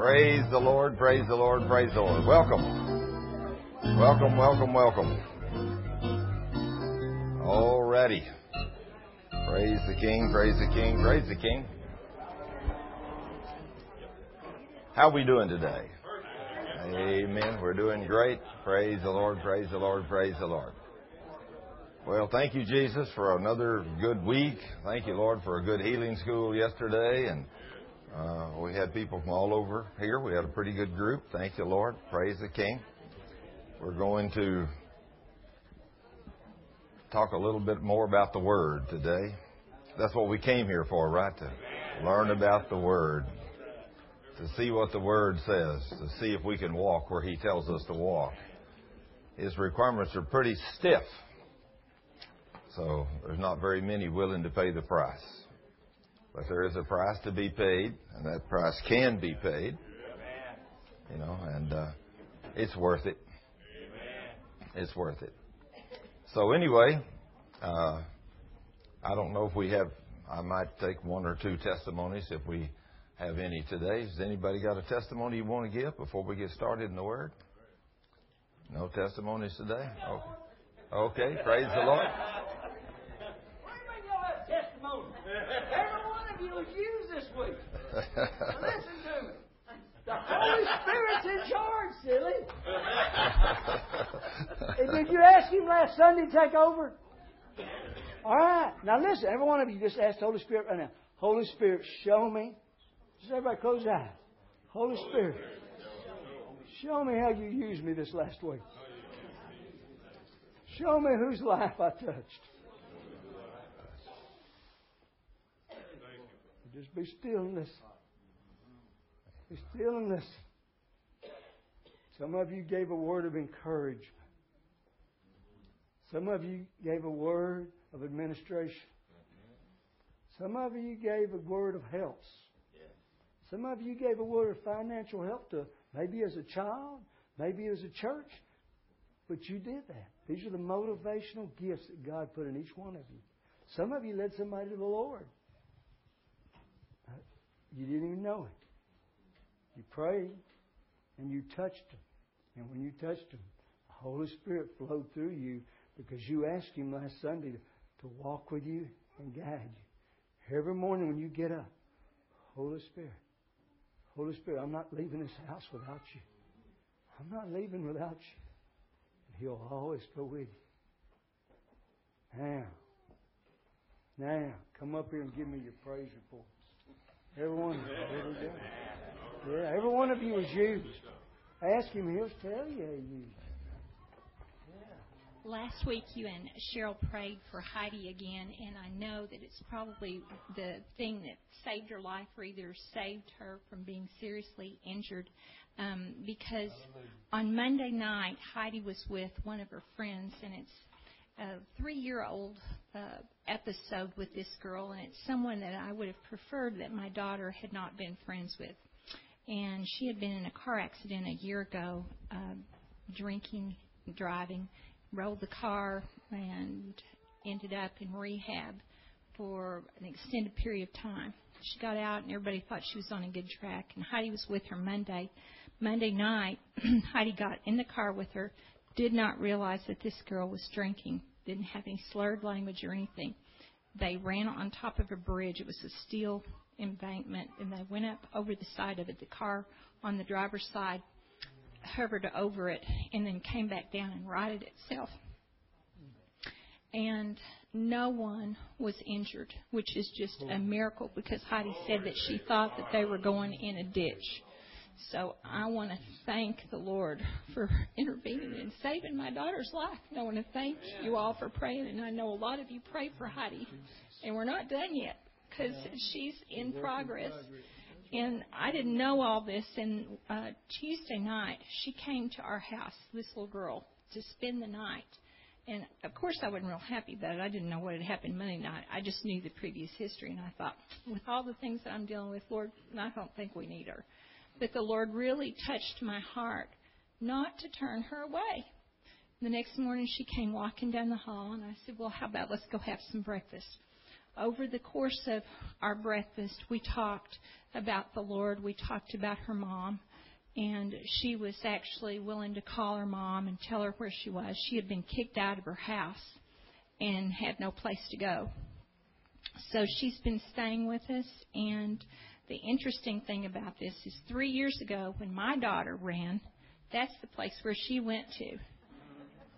Praise the Lord, praise the Lord, praise the Lord. Welcome. Welcome, welcome, welcome. Alrighty. Praise the King, praise the King, praise the King. How we doing today? Amen. We're doing great. Praise the Lord, praise the Lord, praise the Lord. Well, thank you, Jesus, for another good week. Thank you, Lord, for a good healing school yesterday. And uh, we had people from all over here. We had a pretty good group. Thank you, Lord. Praise the King. We're going to talk a little bit more about the Word today. That's what we came here for, right? To learn about the Word, to see what the Word says, to see if we can walk where He tells us to walk. His requirements are pretty stiff. So there's not very many willing to pay the price. But there is a price to be paid, and that price can be paid. You know, and uh, it's worth it. It's worth it. So anyway, uh, I don't know if we have. I might take one or two testimonies if we have any today. Has anybody got a testimony you want to give before we get started in the Word? No testimonies today. Okay. Okay. Praise the Lord. You was this week. listen to me. The Holy Spirit's in charge, silly. and did you ask Him last Sunday to take over? All right. Now listen, every one of you just ask the Holy Spirit right now. Holy Spirit, show me. Just everybody close your eyes. Holy Spirit, show me how you used me this last week. Show me whose life I touched. Just be stillness. Be still and listen. Some of you gave a word of encouragement. Some of you gave a word of administration. Some of you gave a word of help. Some of you gave a word of financial help to maybe as a child, maybe as a church. But you did that. These are the motivational gifts that God put in each one of you. Some of you led somebody to the Lord. You didn't even know it. You prayed and you touched him. And when you touched him, the Holy Spirit flowed through you because you asked him last Sunday to, to walk with you and guide you. Every morning when you get up, Holy Spirit, Holy Spirit, I'm not leaving this house without you. I'm not leaving without you. And He'll always go with you. Now, now, come up here and give me your praise report. Everyone, yeah, every one of you is used. Ask him, he'll tell you you. Last week, you and Cheryl prayed for Heidi again, and I know that it's probably the thing that saved her life, or either saved her from being seriously injured. Um, because on Monday night, Heidi was with one of her friends, and it's a three-year-old uh, episode with this girl, and it's someone that I would have preferred that my daughter had not been friends with. And she had been in a car accident a year ago, uh, drinking, driving, rolled the car, and ended up in rehab for an extended period of time. She got out, and everybody thought she was on a good track. And Heidi was with her Monday. Monday night, Heidi got in the car with her, did not realize that this girl was drinking didn't have any slurred language or anything. They ran on top of a bridge. It was a steel embankment, and they went up over the side of it. The car on the driver's side hovered over it and then came back down and righted itself. And no one was injured, which is just a miracle because Heidi said that she thought that they were going in a ditch. So I want to thank the Lord for intervening and saving my daughter's life. I want to thank you all for praying, and I know a lot of you pray for Heidi, and we're not done yet because she's in progress. And I didn't know all this. And uh, Tuesday night, she came to our house, this little girl, to spend the night. And of course, I wasn't real happy about it. I didn't know what had happened Monday night. I just knew the previous history, and I thought, with all the things that I'm dealing with, Lord, I don't think we need her that the Lord really touched my heart not to turn her away. The next morning she came walking down the hall and I said, Well, how about let's go have some breakfast? over the course of our breakfast, we talked about the Lord. We talked about her mom. And she was actually willing to call her mom and tell her where she was. She had been kicked out of her house and had no place to go. So she's been staying with us. And the interesting thing about this is three years ago, when my daughter ran, that's the place where she went to.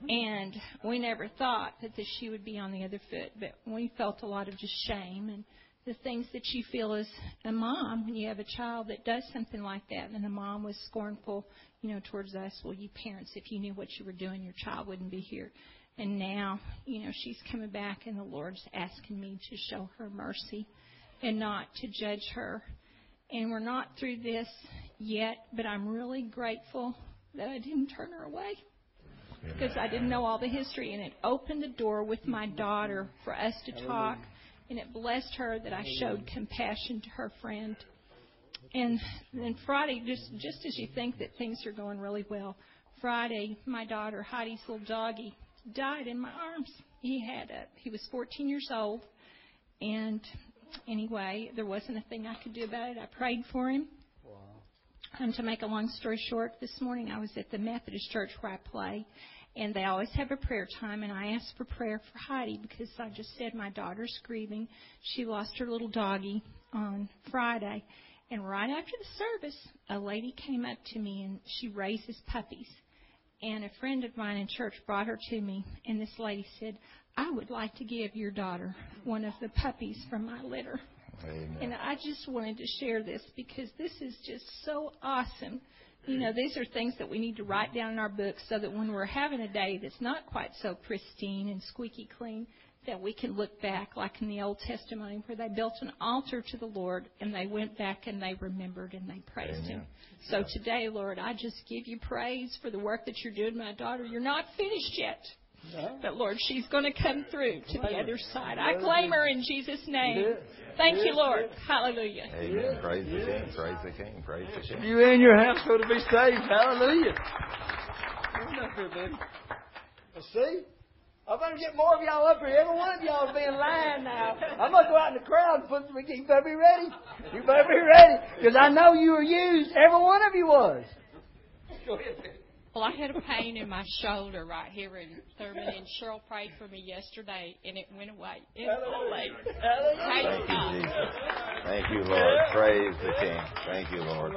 And we never thought that she would be on the other foot, but we felt a lot of just shame and the things that you feel as a mom when you have a child that does something like that. And the mom was scornful, you know, towards us. Well, you parents, if you knew what you were doing, your child wouldn't be here. And now, you know, she's coming back, and the Lord's asking me to show her mercy and not to judge her. And we're not through this yet, but I'm really grateful that I didn't turn her away because I didn't know all the history. And it opened the door with my daughter for us to talk and it blessed her that I showed compassion to her friend. And then Friday, just just as you think that things are going really well, Friday, my daughter Heidi's little doggy died in my arms. He had a he was 14 years old, and anyway, there wasn't a thing I could do about it. I prayed for him. Wow. And to make a long story short, this morning I was at the Methodist church where I play, and they always have a prayer time. And I asked for prayer for Heidi because I just said my daughter's grieving. She lost her little doggy on Friday. And right after the service, a lady came up to me and she raises puppies. And a friend of mine in church brought her to me. And this lady said, I would like to give your daughter one of the puppies from my litter. Amen. And I just wanted to share this because this is just so awesome you know, these are things that we need to write down in our books so that when we're having a day that's not quite so pristine and squeaky clean, that we can look back, like in the Old Testament, where they built an altar to the Lord and they went back and they remembered and they praised Amen. Him. So today, Lord, I just give you praise for the work that you're doing, my daughter. You're not finished yet. But Lord, she's going to come through to the other side. I claim her in Jesus' name. Thank you, Lord. Hallelujah. Amen. Praise the King. Praise the King. Praise the King. You and your house household to be saved. Hallelujah. Well, see? I'm going to get more of y'all up here. Every one of y'all will be in line now. I'm going to go out in the crowd and put some. You better be ready. You better be ready. Because I know you were used. Every one of you was. Go ahead, well, I had a pain in my shoulder right here in Thurman, and Cheryl prayed for me yesterday, and it went away. It went Thank you, Jesus. Thank you, Lord. Praise the King. Thank you, Lord.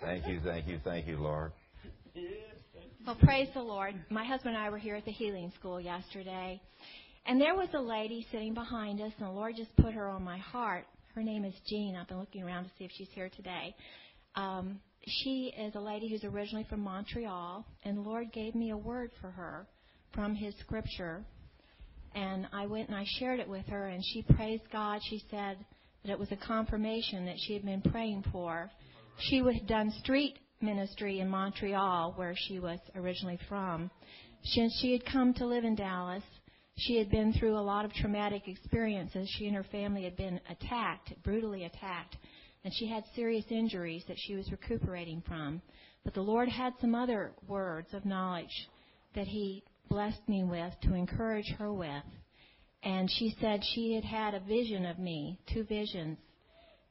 Thank you, thank you, thank you, Lord. Well, praise the Lord. My husband and I were here at the healing school yesterday, and there was a lady sitting behind us, and the Lord just put her on my heart. Her name is Jean. I've been looking around to see if she's here today. Um, she is a lady who's originally from Montreal, and the Lord gave me a word for her from His Scripture. And I went and I shared it with her, and she praised God. She said that it was a confirmation that she had been praying for. She had done street ministry in Montreal, where she was originally from. Since she had come to live in Dallas, she had been through a lot of traumatic experiences. She and her family had been attacked, brutally attacked and she had serious injuries that she was recuperating from. But the Lord had some other words of knowledge that He blessed me with to encourage her with. And she said she had had a vision of me, two visions,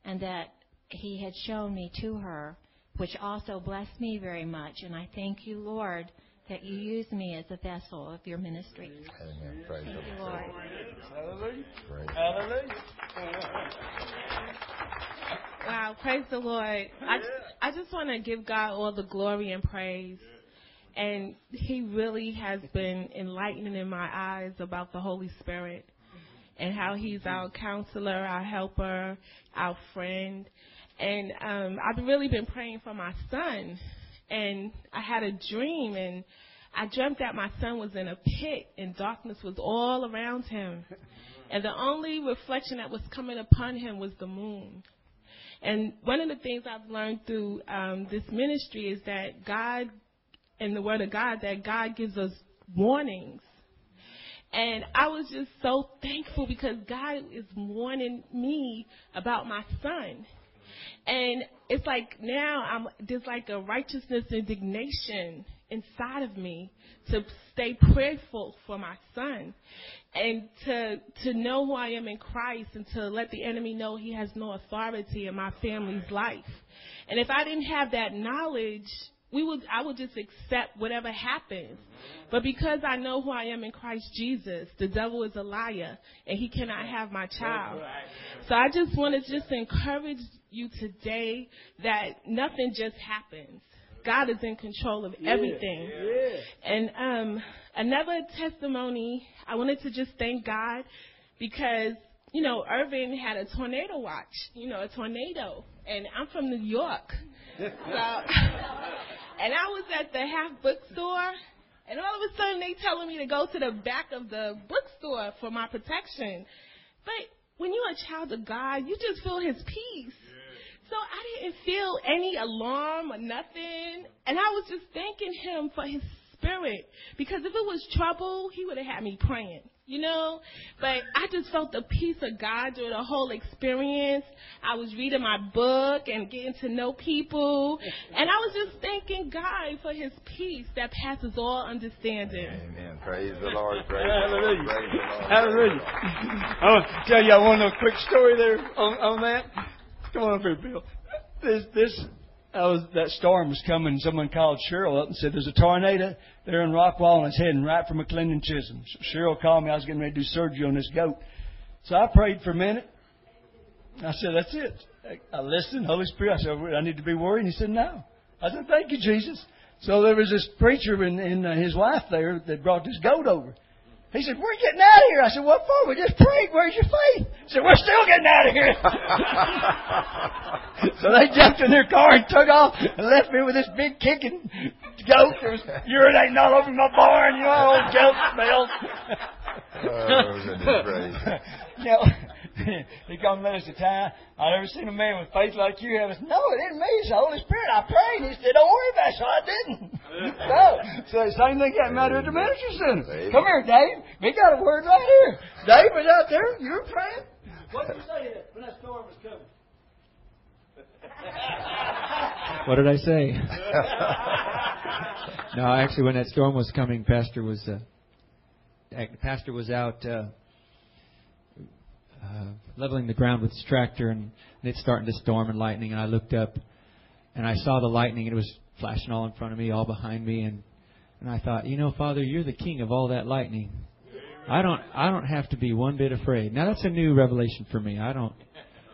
and that He had shown me to her, which also blessed me very much. And I thank you, Lord, that you use me as a vessel of your ministry. Amen. Praise Thank you, Lord. Hallelujah. Praise Hallelujah. Wow, praise the Lord. I, I just want to give God all the glory and praise. And He really has been enlightening in my eyes about the Holy Spirit and how He's our counselor, our helper, our friend. And um, I've really been praying for my son. And I had a dream, and I dreamt that my son was in a pit, and darkness was all around him. And the only reflection that was coming upon him was the moon. And one of the things I've learned through um, this ministry is that God, in the Word of God, that God gives us warnings. And I was just so thankful because God is warning me about my son. And it's like now I'm there's like a righteousness indignation inside of me to stay prayerful for my son and to to know who I am in Christ and to let the enemy know he has no authority in my family's life. And if I didn't have that knowledge, we would I would just accept whatever happens. But because I know who I am in Christ Jesus, the devil is a liar and he cannot have my child. So I just want to just encourage you today that nothing just happens. God is in control of everything. And um, another testimony, I wanted to just thank God because, you know, Irving had a tornado watch, you know, a tornado. And I'm from New York. So, and I was at the half bookstore, and all of a sudden they telling me to go to the back of the bookstore for my protection. But when you're a child of God, you just feel His peace. So I didn't feel any alarm or nothing. And I was just thanking him for his spirit. Because if it was trouble, he would have had me praying, you know? But I just felt the peace of God during the whole experience. I was reading my book and getting to know people. And I was just thanking God for his peace that passes all understanding. Amen. Praise the Lord. Praise Hallelujah. the Lord. Praise the Lord. Hallelujah. I want to tell y'all one little quick story there on, on that. Come on up here, Bill. This, this, I was, that storm was coming. Someone called Cheryl up and said, there's a tornado there in Rockwall and it's heading right for McLendon-Chisholm. So Cheryl called me. I was getting ready to do surgery on this goat. So I prayed for a minute. I said, that's it. I, I listened. Holy Spirit. I said, I need to be worried. And he said, no. I said, thank you, Jesus. So there was this preacher and, and uh, his wife there that brought this goat over. He said, We're getting out of here. I said, What for? We just prayed. Where's your faith? He said, We're still getting out of here. so they jumped in their car and took off and left me with this big kicking goat. There was urinating all over my barn, you know, old goat smells. Oh, goodness gracious. you know, he come let us a time. I never seen a man with faith like you have. I said, no, it isn't me. It's the Holy Spirit. I prayed. He said, don't worry about it. So I didn't. so, so the same thing happened out here at the ministry center. Amen. Come here, Dave. We got a word right here. Dave was out there. You were praying. What did you say when that storm was coming? What did I say? no, actually, when that storm was coming, Pastor was uh, Pastor was out uh, uh, leveling the ground with his tractor, and it's starting to storm and lightning. And I looked up, and I saw the lightning, and it was flashing all in front of me, all behind me, and and I thought, you know, Father, you're the king of all that lightning. I don't I don't have to be one bit afraid. Now that's a new revelation for me. I don't.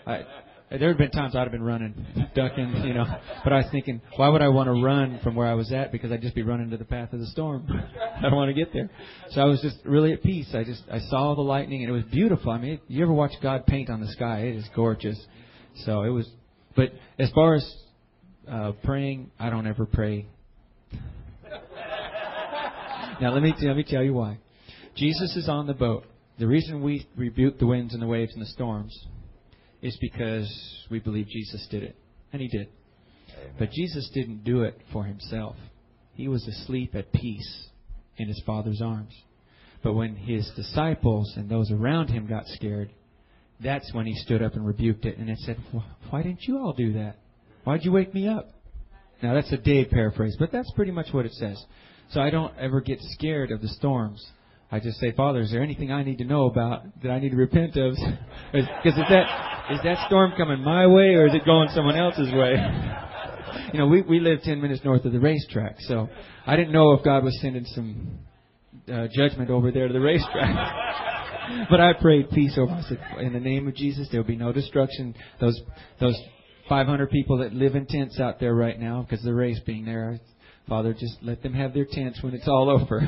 I, there had been times I'd have been running, ducking, you know, but I was thinking, why would I want to run from where I was at? Because I'd just be running to the path of the storm. I don't want to get there. So I was just really at peace. I just I saw the lightning and it was beautiful. I mean, you ever watch God paint on the sky? It is gorgeous. So it was. But as far as uh, praying, I don't ever pray. now let me let me tell you why. Jesus is on the boat. The reason we rebuke the winds and the waves and the storms is because we believe Jesus did it. And he did. But Jesus didn't do it for himself. He was asleep at peace in his Father's arms. But when his disciples and those around him got scared, that's when he stood up and rebuked it and it said, Why didn't you all do that? Why'd you wake me up? Now that's a Dave paraphrase, but that's pretty much what it says. So I don't ever get scared of the storms. I just say, Father, is there anything I need to know about that I need to repent of? Because is that is that storm coming my way or is it going someone else's way? You know, we we live ten minutes north of the racetrack, so I didn't know if God was sending some uh, judgment over there to the racetrack. but I prayed peace over. I said, in the name of Jesus, there will be no destruction. Those those 500 people that live in tents out there right now because the race being there. Father, just let them have their tents when it's all over.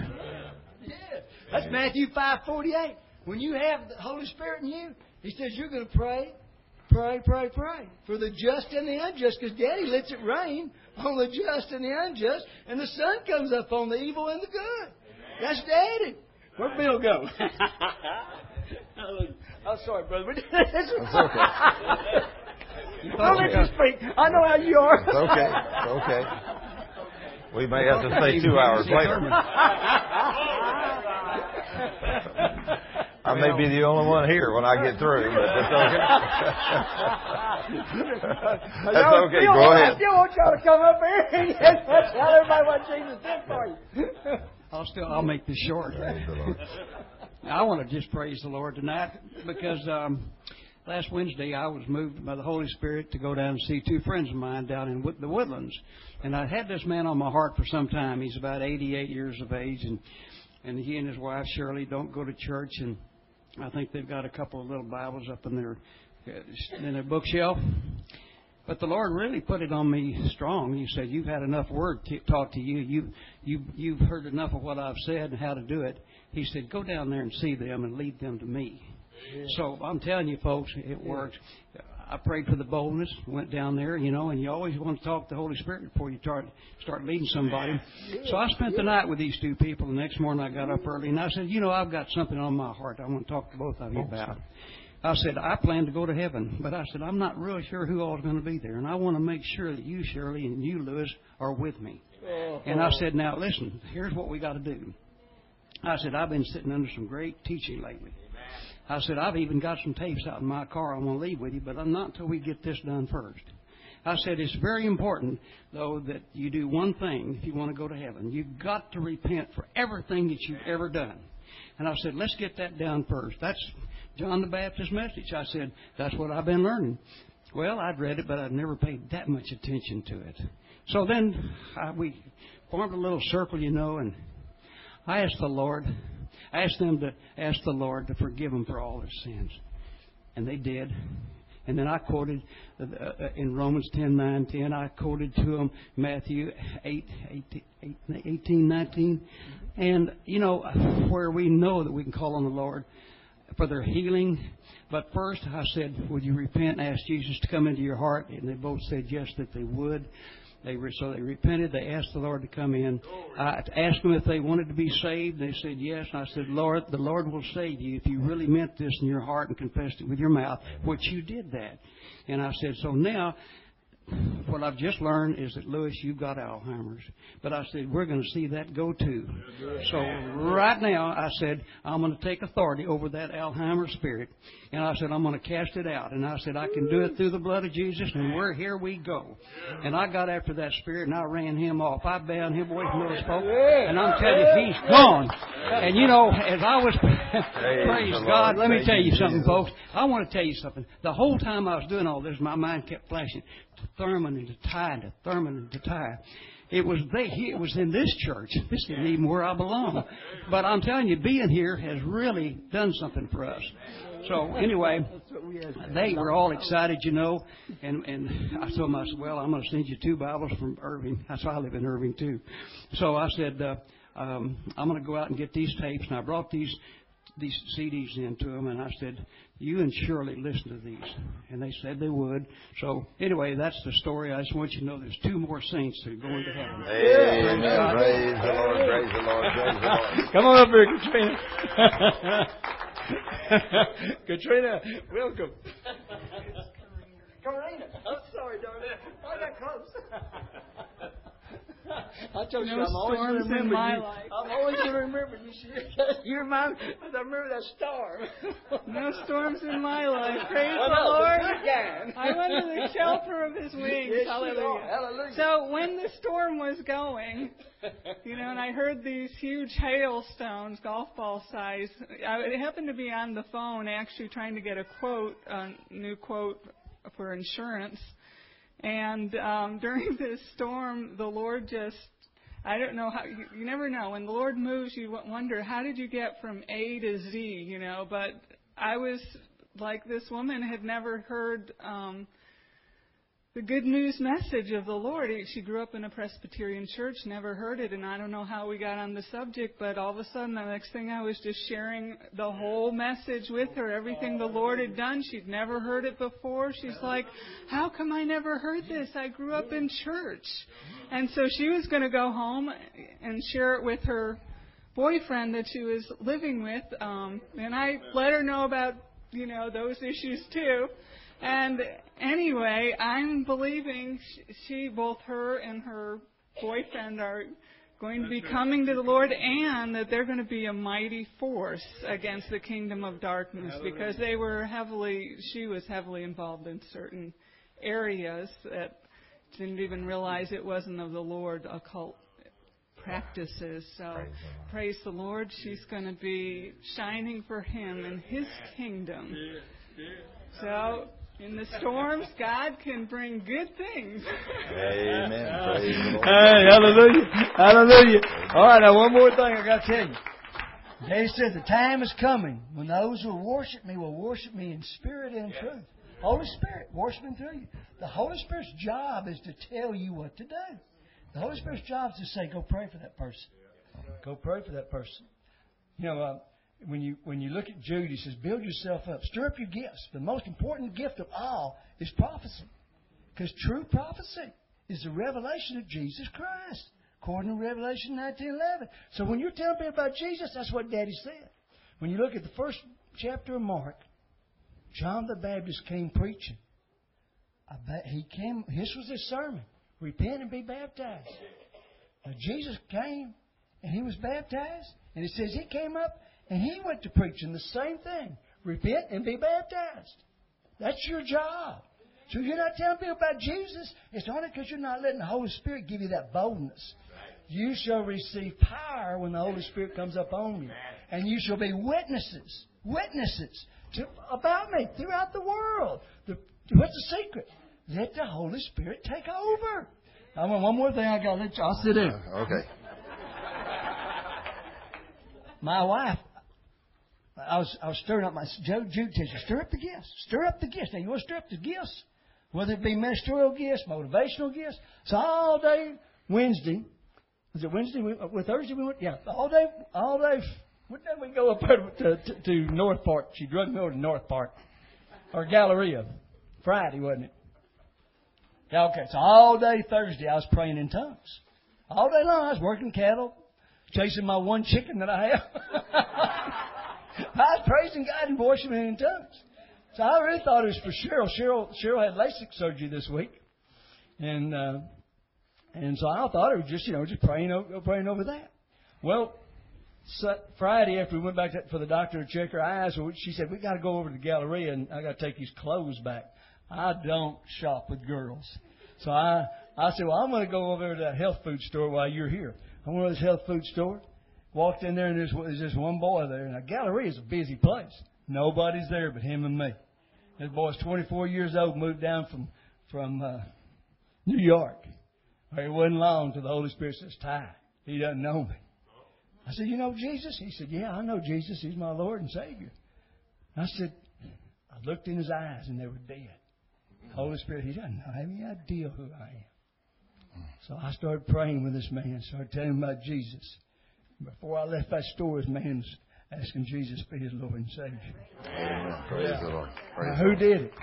That's Matthew 5:48. When you have the Holy Spirit in you, He says you're going to pray, pray, pray, pray for the just and the unjust. Because Daddy lets it rain on the just and the unjust, and the sun comes up on the evil and the good. That's Daddy. Where'd Bill go? I'm sorry, brother. That's okay. Don't let you speak. I know how you are. It's okay. It's okay. We may have to stay two hours later. I may be the only one here when I get through, but that's okay. that's okay. Go ahead. I still want y'all to come up here and tell everybody what Jesus did for you. I'll still I'll make this short. I want to just praise the Lord tonight because um, last Wednesday I was moved by the Holy Spirit to go down and see two friends of mine down in the Woodlands, and I had this man on my heart for some time. He's about 88 years of age, and and he and his wife Shirley don't go to church, and I think they've got a couple of little Bibles up in their uh, in their bookshelf. But the Lord really put it on me strong. He said, "You've had enough word t- taught to you. You you you've heard enough of what I've said and how to do it." He said, "Go down there and see them and lead them to me." Yeah. So I'm telling you, folks, it yeah. works. I prayed for the boldness, went down there, you know, and you always want to talk to the Holy Spirit before you start start leading somebody. So I spent the night with these two people. The next morning I got up early and I said, you know, I've got something on my heart I want to talk to both of you about. I said, I plan to go to heaven, but I said, I'm not really sure who all is going to be there, and I want to make sure that you, Shirley, and you, Lewis, are with me. And I said, now listen, here's what we got to do. I said, I've been sitting under some great teaching lately. I said, I've even got some tapes out in my car I'm going to leave with you, but I'm not until we get this done first. I said, it's very important, though, that you do one thing if you want to go to heaven. You've got to repent for everything that you've ever done. And I said, let's get that down first. That's John the Baptist's message. I said, that's what I've been learning. Well, I'd read it, but I'd never paid that much attention to it. So then I, we formed a little circle, you know, and I asked the Lord, I asked them to ask the Lord to forgive them for all their sins. And they did. And then I quoted uh, uh in Romans 10, 9, 10, I quoted to them Matthew 8, 18, 18, 19. And, you know, where we know that we can call on the Lord for their healing. But first, I said, Would you repent and ask Jesus to come into your heart? And they both said yes, that they would. They were, so they repented. They asked the Lord to come in. I asked them if they wanted to be saved. They said yes. And I said, Lord, the Lord will save you if you really meant this in your heart and confessed it with your mouth, which you did that. And I said, so now what I've just learned is that Lewis, you've got Alzheimer's. But I said, we're going to see that go too. So right now, I said, I'm going to take authority over that Alzheimer's spirit. And I said, I'm going to cast it out. And I said, I can do it through the blood of Jesus, and we're here we go. And I got after that spirit, and I ran him off. I bound him away from those folks. And I'm telling you, he's gone. And you know, as I was, praise God, let me tell you something, folks. I want to tell you something. The whole time I was doing all this, my mind kept flashing to Thurman and to Ty, to Thurman and to Ty. It was they. It was in this church. This isn't even where I belong. But I'm telling you, being here has really done something for us. So anyway, they were all excited, you know, and and I told them, I said, well, I'm going to send you two Bibles from Irving. That's why I live in Irving too. So I said, uh, um, I'm going to go out and get these tapes, and I brought these these CDs in to them, and I said, you and Shirley listen to these. And they said they would. So, anyway, that's the story. I just want you to know there's two more saints that are going to heaven. Amen. Yeah. Praise the Lord. Praise the Lord. Praise the Lord. Come on up here, Katrina. Katrina, welcome. Karina. I'm sorry, darling. I got close. I told no you I'm always going to remember my you. Life. I'm always going to remember you. You remind me. I remember that storm. no storms in my life. Praise well, the Lord. Again. I'm under the shelter of His wings. Yes, Hallelujah. Hallelujah. So when the storm was going, you know, and I heard these huge hailstones, golf ball size. I happened to be on the phone actually trying to get a quote, a new quote for insurance and um, during this storm, the Lord just, I don't know how, you, you never know. When the Lord moves, you wonder, how did you get from A to Z, you know? But I was like this woman had never heard um, the good news message of the Lord. She grew up in a Presbyterian church, never heard it, and I don't know how we got on the subject, but all of a sudden, the next thing I was just sharing the whole message with her, everything the Lord had done. She'd never heard it before. She's like, How come I never heard this? I grew up in church. And so she was going to go home and share it with her boyfriend that she was living with, um, and I let her know about, you know, those issues too. And anyway, I'm believing she, both her and her boyfriend are going to be coming to the Lord and that they're going to be a mighty force against the kingdom of darkness because they were heavily, she was heavily involved in certain areas that didn't even realize it wasn't of the Lord, occult practices. So praise, praise the Lord. She's going to be shining for Him and His kingdom. So in the storms, God can bring good things. Amen. Praise the Lord. Hey, hallelujah. Hallelujah. All right, now one more thing I got to tell you. They said the time is coming when those who worship me will worship me in spirit and truth. Holy Spirit worshiping through you. The Holy Spirit's job is to tell you what to do. The Holy Spirit's job is to say, go pray for that person. Go pray for that person. You know, uh, when you when you look at Jude, he says, "Build yourself up, stir up your gifts." The most important gift of all is prophecy, because true prophecy is the revelation of Jesus Christ, according to Revelation 19:11. So when you're telling people about Jesus, that's what Daddy said. When you look at the first chapter of Mark, John the Baptist came preaching. he came. This was his sermon: repent and be baptized. Now Jesus came and he was baptized, and it says he came up and he went to preaching the same thing repent and be baptized. That's your job. So you're not telling people about Jesus, it's only because you're not letting the Holy Spirit give you that boldness. You shall receive power when the Holy Spirit comes up on you. And you shall be witnesses, witnesses to, about me throughout the world. The, what's the secret? Let the Holy Spirit take over. I want one more thing I got to let y'all sit in. Okay. My wife I was I was stirring up my Joe Jude you stir up the gifts, stir up the gifts. Now you want to stir up the gifts, whether it be ministerial gifts, motivational gifts. So all day Wednesday, was it Wednesday? We, uh, Thursday we went. Yeah, all day, all day. What day we go up to, to, to North Park? She drugged me over to North Park or Galleria. Friday wasn't it? Yeah, okay. So all day Thursday I was praying in tongues. All day long I was working cattle, chasing my one chicken that I have. I was praising God and worshiping in tongues. So I really thought it was for Cheryl. Cheryl, Cheryl had LASIK surgery this week, and uh, and so I thought it was just you know just praying over, praying over that. Well, so Friday after we went back to, for the doctor to check her eyes, she said we got to go over to the Galleria and I got to take these clothes back. I don't shop with girls, so I I said well I'm going to go over to that health food store while you're here. I went to this health food store. Walked in there and there's, there's just one boy there. And a Galleria is a busy place. Nobody's there but him and me. This boy's 24 years old, moved down from from uh, New York. It wasn't long till the Holy Spirit says, "Ty, he doesn't know me." I said, "You know Jesus?" He said, "Yeah, I know Jesus. He's my Lord and Savior." I said, I looked in his eyes and they were dead. The Holy Spirit, he doesn't have any idea who I am. So I started praying with this man, started telling him about Jesus. Before I left that store, his man's asking Jesus to be his Lord and Savior. Amen. Praise yeah. the Lord. Praise now, who did it?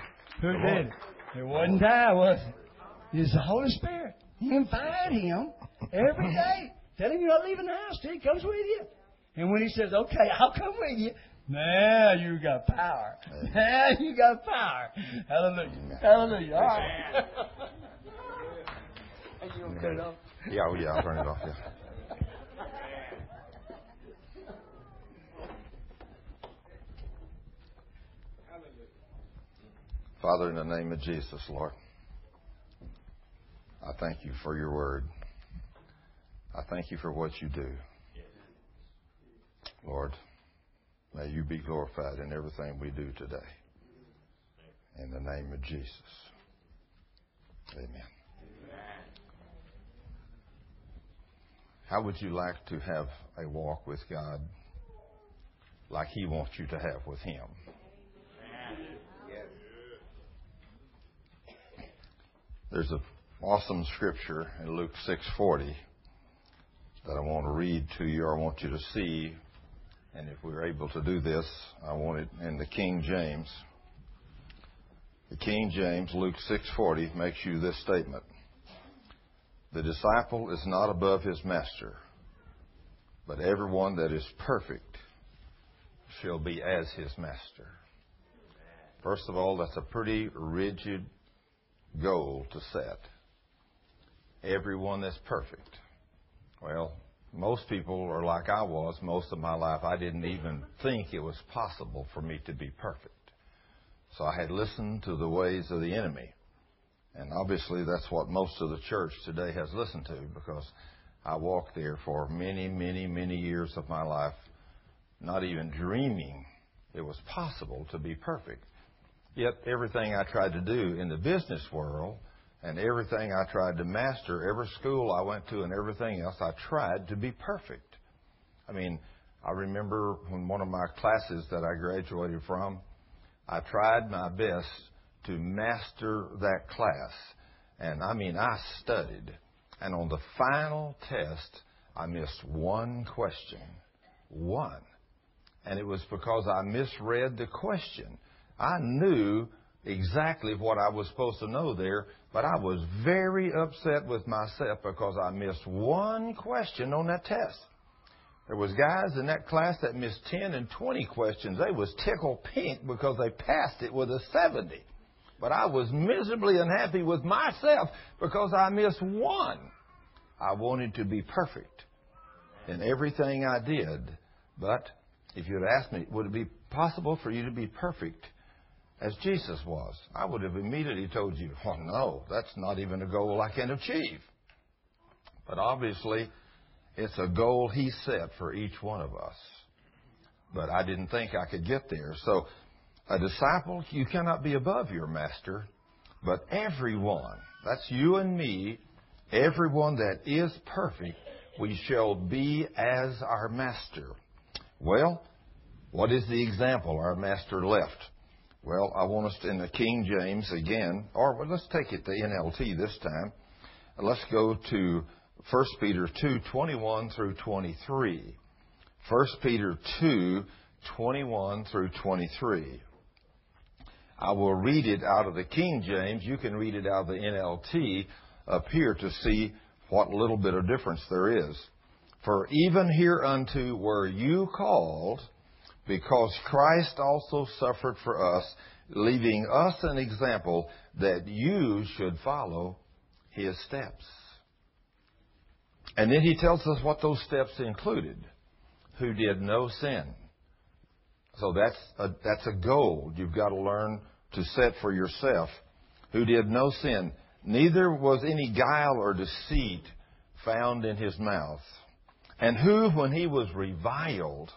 Who Come did on. it? It wasn't I, was it? It's the Holy Spirit. You invite him every day. Tell him you're not leaving the house till he comes with you. And when he says, okay, I'll come with you, now you got power. Now you got power. Hallelujah. Hallelujah. All right. Are you okay, Yeah, oh, yeah, I'll turn it off, yeah. Father, in the name of Jesus, Lord, I thank you for your word. I thank you for what you do. Lord, may you be glorified in everything we do today. In the name of Jesus. Amen. How would you like to have a walk with God like He wants you to have with Him? There's an awesome scripture in Luke 6:40 that I want to read to you. Or I want you to see, and if we're able to do this, I want it in the King James. The King James, Luke 6:40, makes you this statement: The disciple is not above his master, but everyone that is perfect shall be as his master. First of all, that's a pretty rigid goal to set. Everyone that's perfect. Well, most people are like I was most of my life. I didn't even think it was possible for me to be perfect. So I had listened to the ways of the enemy. And obviously, that's what most of the church today has listened to because I walked there for many, many, many years of my life, not even dreaming it was possible to be perfect. Yet, everything I tried to do in the business world and everything I tried to master, every school I went to and everything else, I tried to be perfect. I mean, I remember when one of my classes that I graduated from, I tried my best to master that class. And I mean, I studied. And on the final test, I missed one question. One. And it was because I misread the question. I knew exactly what I was supposed to know there, but I was very upset with myself because I missed one question on that test. There was guys in that class that missed 10 and 20 questions. They was tickled pink because they passed it with a 70. But I was miserably unhappy with myself because I missed one. I wanted to be perfect in everything I did. But if you'd asked me, would it be possible for you to be perfect as Jesus was? I would have immediately told you, oh no, that's not even a goal I can achieve. But obviously, it's a goal He set for each one of us. But I didn't think I could get there. So a disciple, you cannot be above your master, but everyone, that's you and me, everyone that is perfect, we shall be as our master. Well, what is the example our master left? Well, I want us to, in the King James again, or let's take it to NLT this time. Let's go to 1 Peter 2, 21 through 23. 1 Peter 2, 21 through 23. I will read it out of the King James. You can read it out of the NLT up here to see what little bit of difference there is. For even hereunto were you called, because Christ also suffered for us, leaving us an example that you should follow his steps. And then he tells us what those steps included. Who did no sin so that's a, that's a goal you've got to learn to set for yourself. Who did no sin, neither was any guile or deceit found in his mouth. And who, when he was reviled,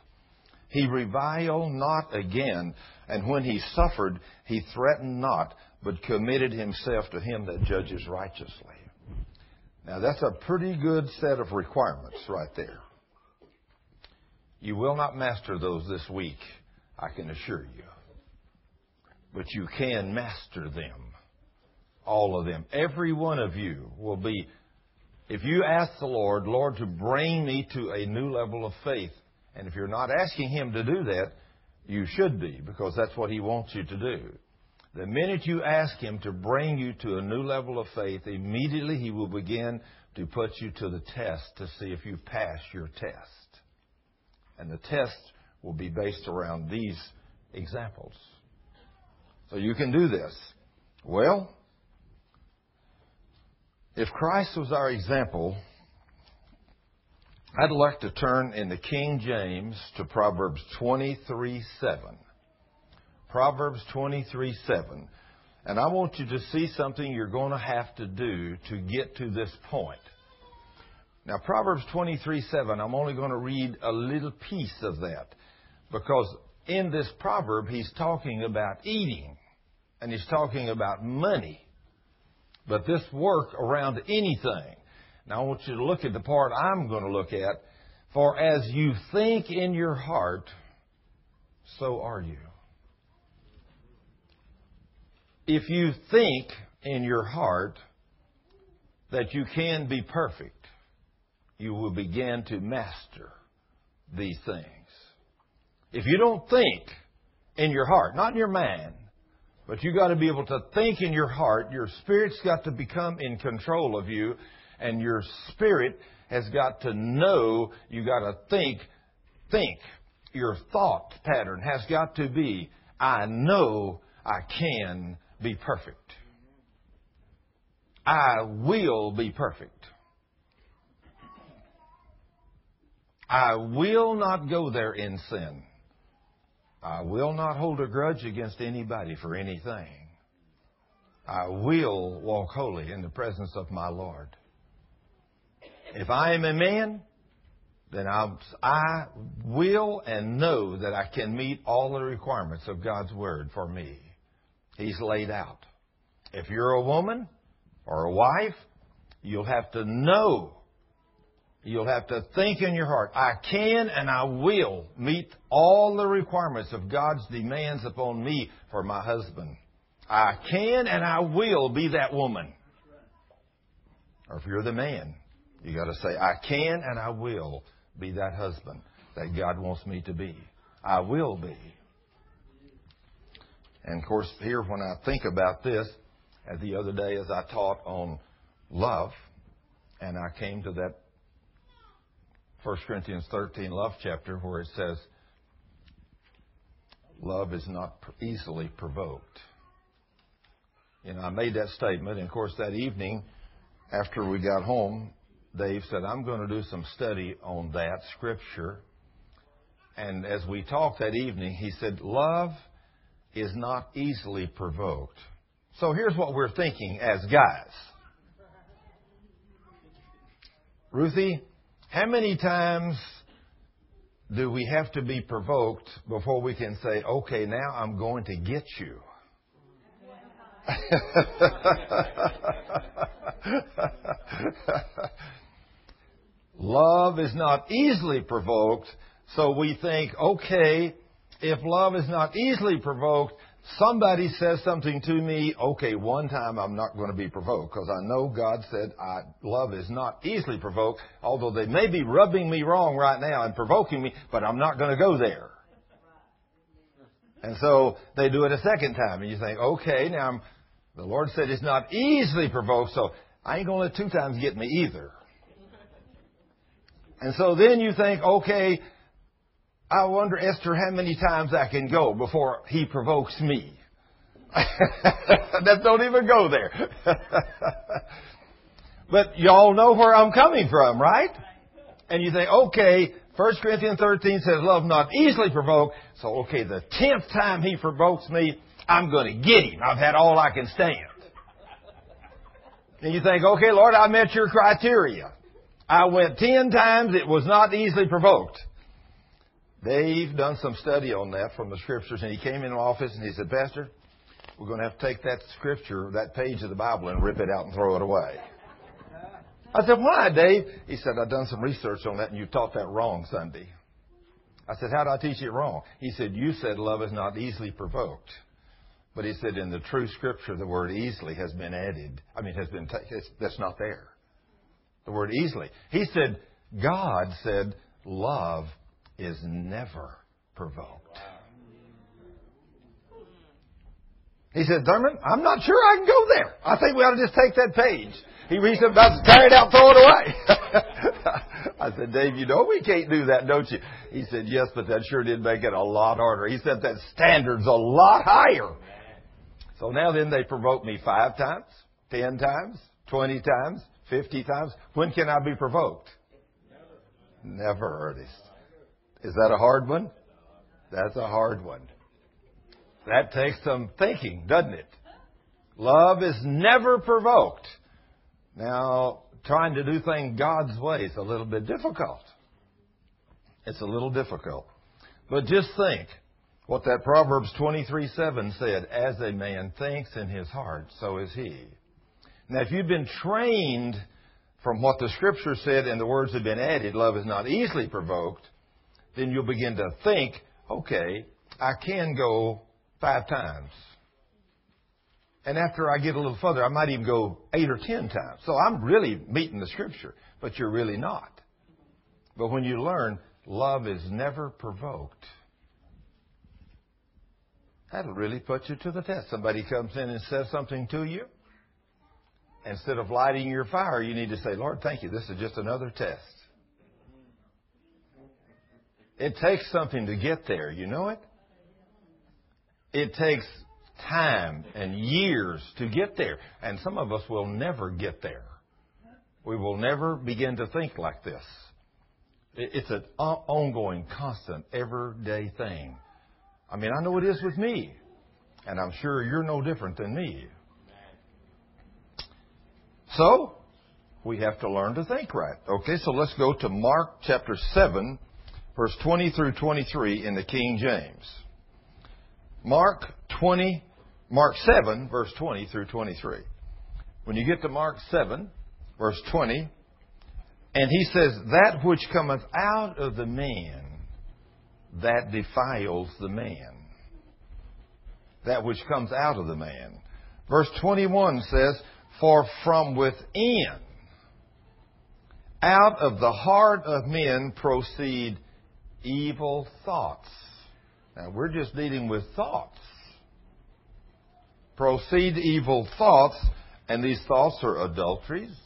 he reviled not again. And when he suffered, he threatened not, but committed himself to him that judges righteously. Now that's a pretty good set of requirements right there. You will not master those this week. I can assure you. But you can master them. All of them. Every one of you will be, if you ask the Lord, Lord, to bring me to a new level of faith, and if you're not asking Him to do that, you should be, because that's what He wants you to do. The minute you ask Him to bring you to a new level of faith, immediately He will begin to put you to the test to see if you pass your test. And the test will be based around these examples. So you can do this. Well, if Christ was our example, I'd like to turn in the King James to Proverbs 23 7. Proverbs 23 7. And I want you to see something you're going to have to do to get to this point. Now, Proverbs 23 7, I'm only going to read a little piece of that. Because in this proverb, he's talking about eating and he's talking about money. But this work around anything. Now I want you to look at the part I'm going to look at. For as you think in your heart, so are you. If you think in your heart that you can be perfect, you will begin to master these things. If you don't think in your heart, not in your mind, but you got to be able to think in your heart, your spirit's got to become in control of you, and your spirit has got to know, you got to think, think. Your thought pattern has got to be, I know I can be perfect. I will be perfect. I will not go there in sin. I will not hold a grudge against anybody for anything. I will walk holy in the presence of my Lord. If I am a man, then I'll, I will and know that I can meet all the requirements of God's Word for me. He's laid out. If you're a woman or a wife, you'll have to know. You'll have to think in your heart, I can and I will meet all the requirements of God's demands upon me for my husband. I can and I will be that woman. Or if you're the man, you got to say, I can and I will be that husband that God wants me to be. I will be. And of course, here when I think about this, as the other day as I taught on love, and I came to that 1 Corinthians 13 love chapter where it says, Love is not easily provoked. You know, I made that statement, and of course, that evening after we got home, Dave said, I'm going to do some study on that scripture. And as we talked that evening, he said, Love is not easily provoked. So here's what we're thinking as guys. Ruthie, how many times do we have to be provoked before we can say, okay, now I'm going to get you? love is not easily provoked, so we think, okay, if love is not easily provoked, somebody says something to me, okay, one time I'm not going to be provoked because I know God said I, love is not easily provoked, although they may be rubbing me wrong right now and provoking me, but I'm not going to go there. And so they do it a second time, and you think, okay, now I'm, the Lord said it's not easily provoked, so I ain't going to let two times get me either. And so then you think, okay, I wonder, Esther, how many times I can go before he provokes me. that don't even go there. but y'all know where I'm coming from, right? And you think, okay, 1 Corinthians 13 says love not easily provoked. So, okay, the tenth time he provokes me, I'm going to get him. I've had all I can stand. And you think, okay, Lord, I met your criteria. I went ten times, it was not easily provoked. Dave done some study on that from the scriptures, and he came in the office and he said, Pastor, we're going to have to take that scripture, that page of the Bible, and rip it out and throw it away. I said, why, Dave? He said, I've done some research on that, and you taught that wrong Sunday. I said, how did I teach it wrong? He said, you said love is not easily provoked. But he said, in the true scripture, the word easily has been added. I mean, has been, t- that's not there. The word easily. He said, God said, love is never provoked. He said, Thurman, I'm not sure I can go there. I think we ought to just take that page. He reached about to tear it out, throw it away. I said, Dave, you know we can't do that, don't you? He said, yes, but that sure did make it a lot harder. He said that standard's a lot higher. So now then they provoke me five times, ten times, twenty times, fifty times. When can I be provoked? Never, Ernest. Is that a hard one? That's a hard one. That takes some thinking, doesn't it? Love is never provoked. Now, trying to do things God's way is a little bit difficult. It's a little difficult. But just think what that Proverbs 23 7 said As a man thinks in his heart, so is he. Now, if you've been trained from what the Scripture said and the words have been added, love is not easily provoked, then you'll begin to think, okay, I can go five times. And after I get a little further, I might even go eight or ten times. So I'm really meeting the scripture, but you're really not. But when you learn, love is never provoked, that'll really put you to the test. Somebody comes in and says something to you. Instead of lighting your fire, you need to say, Lord, thank you. This is just another test. It takes something to get there, you know it? It takes time and years to get there. And some of us will never get there. We will never begin to think like this. It's an ongoing, constant, everyday thing. I mean, I know it is with me, and I'm sure you're no different than me. So, we have to learn to think right. Okay, so let's go to Mark chapter 7, verse 20 through 23 in the King James. Mark 20, Mark 7, verse 20 through 23. When you get to Mark 7, verse 20, and he says, That which cometh out of the man, that defiles the man. That which comes out of the man. Verse 21 says, For from within, out of the heart of men proceed evil thoughts. Now, we're just dealing with thoughts. Proceed evil thoughts, and these thoughts are adulteries,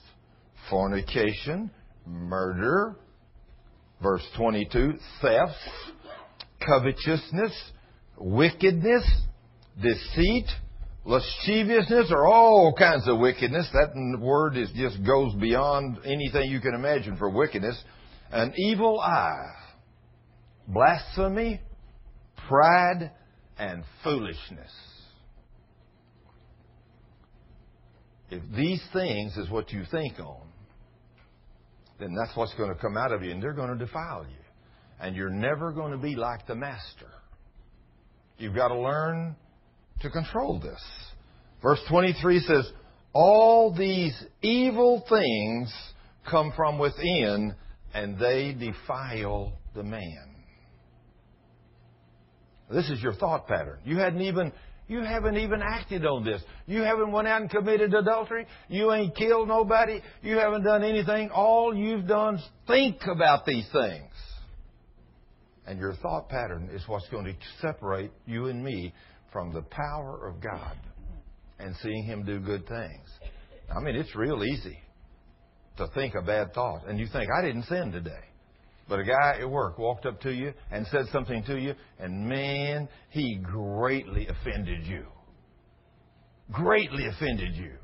fornication, murder, verse 22, theft, covetousness, wickedness, deceit, lasciviousness, or all kinds of wickedness. That word is just goes beyond anything you can imagine for wickedness. An evil eye, blasphemy, pride, and foolishness. If these things is what you think on, then that's what's going to come out of you, and they're going to defile you. And you're never going to be like the Master. You've got to learn to control this. Verse 23 says, All these evil things come from within, and they defile the man. This is your thought pattern. You hadn't even you haven't even acted on this. You haven't went out and committed adultery. You ain't killed nobody. You haven't done anything. All you've done is think about these things. And your thought pattern is what's going to separate you and me from the power of God and seeing Him do good things. I mean, it's real easy to think a bad thought. And you think, I didn't sin today. But a guy at work walked up to you and said something to you, and man, he greatly offended you. Greatly offended you.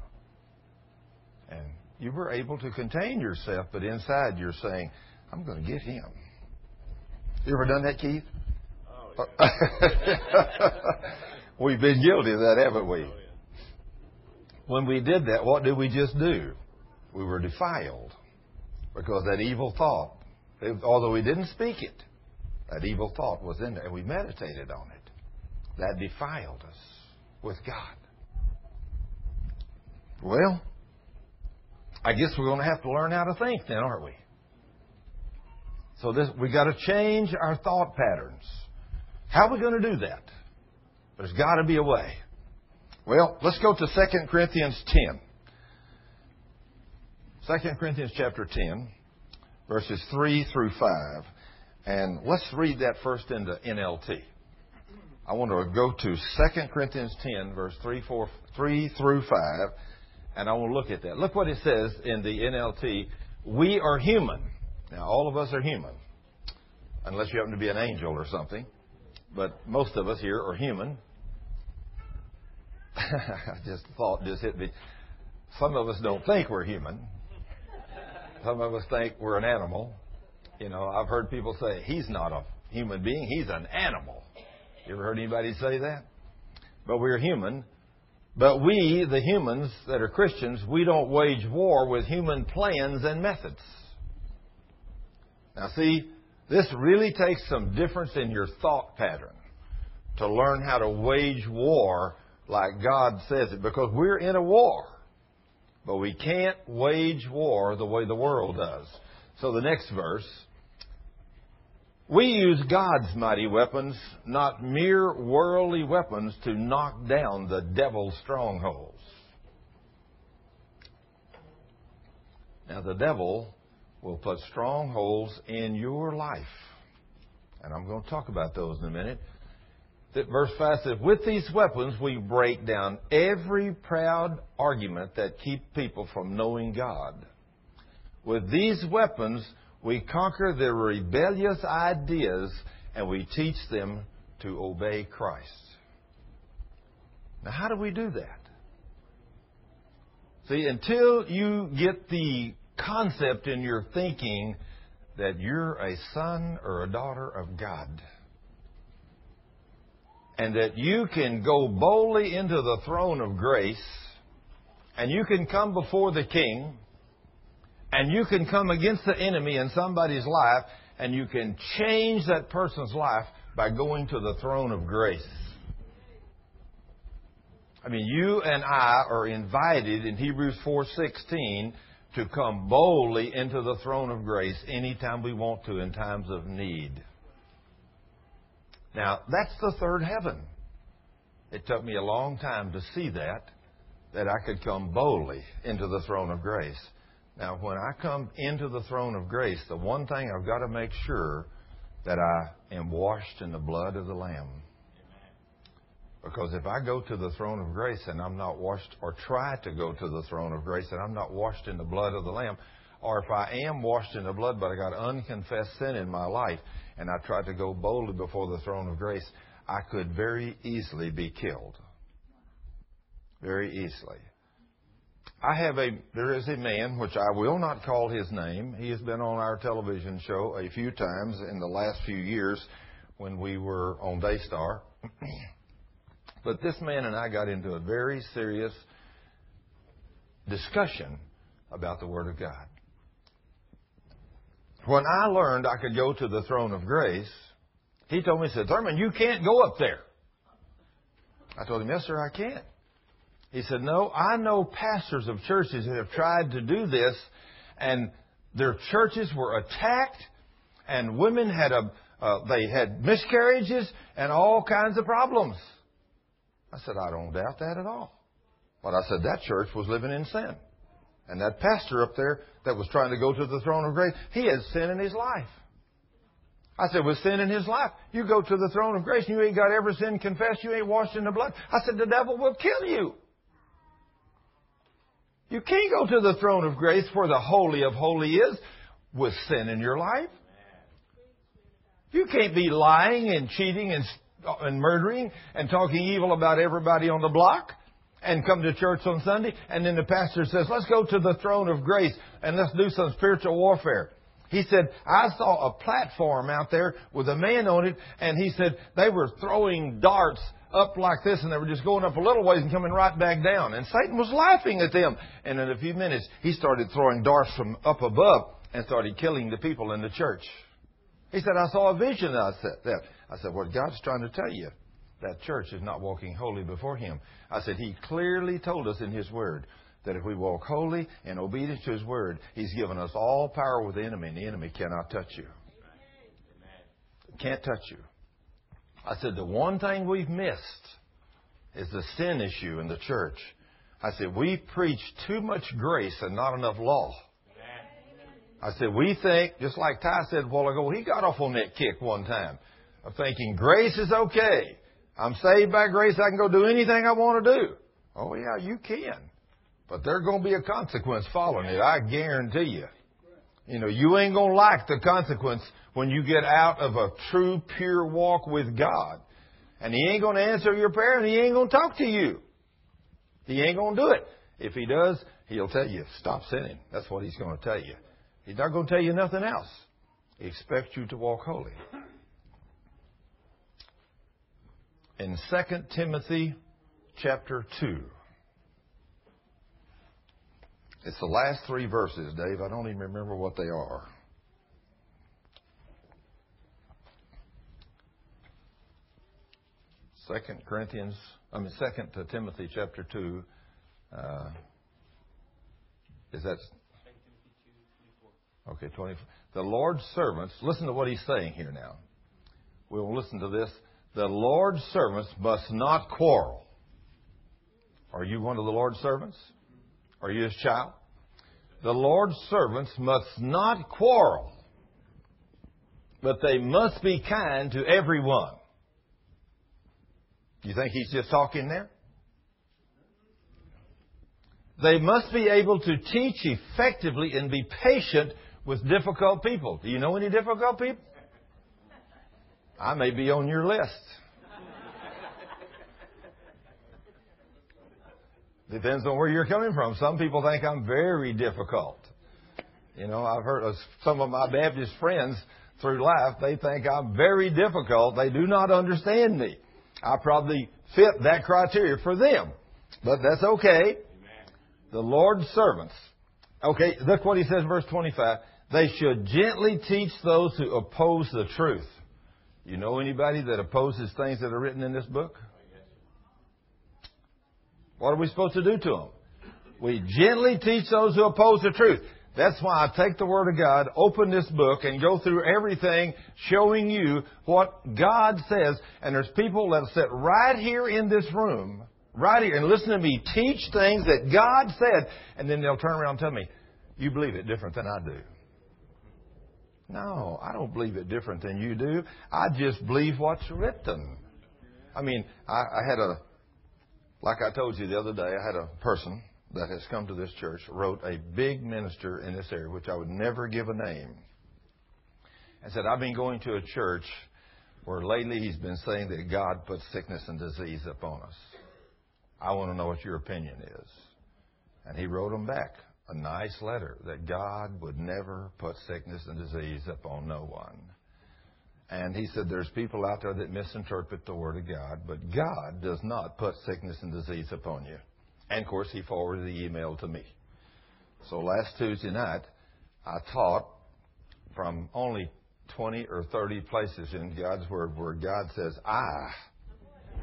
And you were able to contain yourself, but inside you're saying, I'm going to get him. You ever done that, Keith? Oh, yeah. We've been guilty of that, haven't we? Oh, yeah. When we did that, what did we just do? We were defiled because that evil thought although we didn't speak it, that evil thought was in there, and we meditated on it. That defiled us with God. Well, I guess we're going to have to learn how to think then, aren't we? So this, we got to change our thought patterns. How are we going to do that? There's got to be a way. Well, let's go to 2 Corinthians 10. 2 Corinthians chapter 10 verses 3 through 5. And let's read that first into NLT. I want to go to 2 Corinthians 10, verse 3, 4, 3 through 5, and I want to look at that. Look what it says in the NLT. We are human. Now, all of us are human, unless you happen to be an angel or something. But most of us here are human. Just thought just hit me. Some of us don't think we're human. Some of us think we're an animal. You know, I've heard people say, he's not a human being, he's an animal. You ever heard anybody say that? But we're human. But we, the humans that are Christians, we don't wage war with human plans and methods. Now, see, this really takes some difference in your thought pattern to learn how to wage war like God says it, because we're in a war. But we can't wage war the way the world does. So the next verse. We use God's mighty weapons, not mere worldly weapons, to knock down the devil's strongholds. Now, the devil will put strongholds in your life. And I'm going to talk about those in a minute that verse 5 says, With these weapons we break down every proud argument that keep people from knowing God. With these weapons we conquer the rebellious ideas and we teach them to obey Christ. Now, how do we do that? See, until you get the concept in your thinking that you're a son or a daughter of God. And that you can go boldly into the throne of grace and you can come before the king and you can come against the enemy in somebody's life and you can change that person's life by going to the throne of grace. I mean, you and I are invited in Hebrews 4:16 to come boldly into the throne of grace anytime we want to in times of need. Now, that's the third heaven. It took me a long time to see that, that I could come boldly into the throne of grace. Now, when I come into the throne of grace, the one thing I've got to make sure that I am washed in the blood of the Lamb. Because if I go to the throne of grace and I'm not washed, or try to go to the throne of grace and I'm not washed in the blood of the Lamb, or if I am washed in the blood but I got unconfessed sin in my life and I try to go boldly before the throne of grace, I could very easily be killed. Very easily. I have a, there is a man, which I will not call his name. He has been on our television show a few times in the last few years when we were on Daystar. but this man and I got into a very serious discussion about the Word of God. When I learned I could go to the throne of grace, he told me, he said, Thurman, you can't go up there. I told him, yes, sir, I can't. He said, No, I know pastors of churches that have tried to do this, and their churches were attacked, and women had a, uh, they had miscarriages and all kinds of problems. I said, I don't doubt that at all. But I said, that church was living in sin. And that pastor up there that was trying to go to the throne of grace, he had sin in his life. I said, with sin in his life, you go to the throne of grace and you ain't got every sin confessed, you ain't washed in the blood. I said, the devil will kill you. You can't go to the throne of grace where the Holy of Holy is with sin in your life. You can't be lying and cheating and, and murdering and talking evil about everybody on the block and come to church on Sunday and then the pastor says, let's go to the throne of grace and let's do some spiritual warfare. He said, I saw a platform out there with a man on it and he said they were throwing darts up like this and they were just going up a little ways and coming right back down. And Satan was laughing at them. And in a few minutes, he started throwing darts from up above and started killing the people in the church. He said, I saw a vision. Said that. I said, what God's trying to tell you, that church is not walking holy before Him. I said, He clearly told us in His Word that if we walk holy and obedient to His Word, He's given us all power with the enemy, and the enemy cannot touch you. Can't touch you. I said, the one thing we've missed is the sin issue in the church. I said, we preach too much grace and not enough law. I said, we think, just like Ty said a while ago, he got off on that kick one time of thinking grace is okay. I'm saved by grace. I can go do anything I want to do. Oh yeah, you can. But there's going to be a consequence following it. I guarantee you. You know, you ain't going to like the consequence when you get out of a true, pure walk with God. And He ain't going to answer your prayer and He ain't going to talk to you. He ain't going to do it. If He does, He'll tell you, stop sinning. That's what He's going to tell you. He's not going to tell you nothing else. He expects you to walk holy. In 2 Timothy chapter 2, it's the last three verses, Dave. I don't even remember what they are. Second Corinthians, I mean Second Timothy chapter two. Uh, is that okay? Twenty. The Lord's servants. Listen to what he's saying here now. We will listen to this. The Lord's servants must not quarrel. Are you one of the Lord's servants? Are you his child? The Lord's servants must not quarrel, but they must be kind to everyone. You think he's just talking there? They must be able to teach effectively and be patient with difficult people. Do you know any difficult people? I may be on your list. Depends on where you're coming from. Some people think I'm very difficult. You know, I've heard of some of my Baptist friends through life, they think I'm very difficult. They do not understand me. I probably fit that criteria for them. But that's okay. The Lord's servants. Okay, look what he says in verse 25. They should gently teach those who oppose the truth. You know anybody that opposes things that are written in this book? What are we supposed to do to them? We gently teach those who oppose the truth. That's why I take the Word of God, open this book, and go through everything showing you what God says. And there's people that sit right here in this room, right here, and listen to me teach things that God said, and then they'll turn around and tell me, You believe it different than I do. No, I don't believe it different than you do. I just believe what's written. I mean, I, I had a, like I told you the other day, I had a person that has come to this church wrote a big minister in this area, which I would never give a name, and said, I've been going to a church where lately he's been saying that God puts sickness and disease upon us. I want to know what your opinion is. And he wrote them back a nice letter that God would never put sickness and disease upon no one. And he said, There's people out there that misinterpret the Word of God, but God does not put sickness and disease upon you. And of course, he forwarded the email to me. So last Tuesday night, I taught from only 20 or 30 places in God's Word where God says, I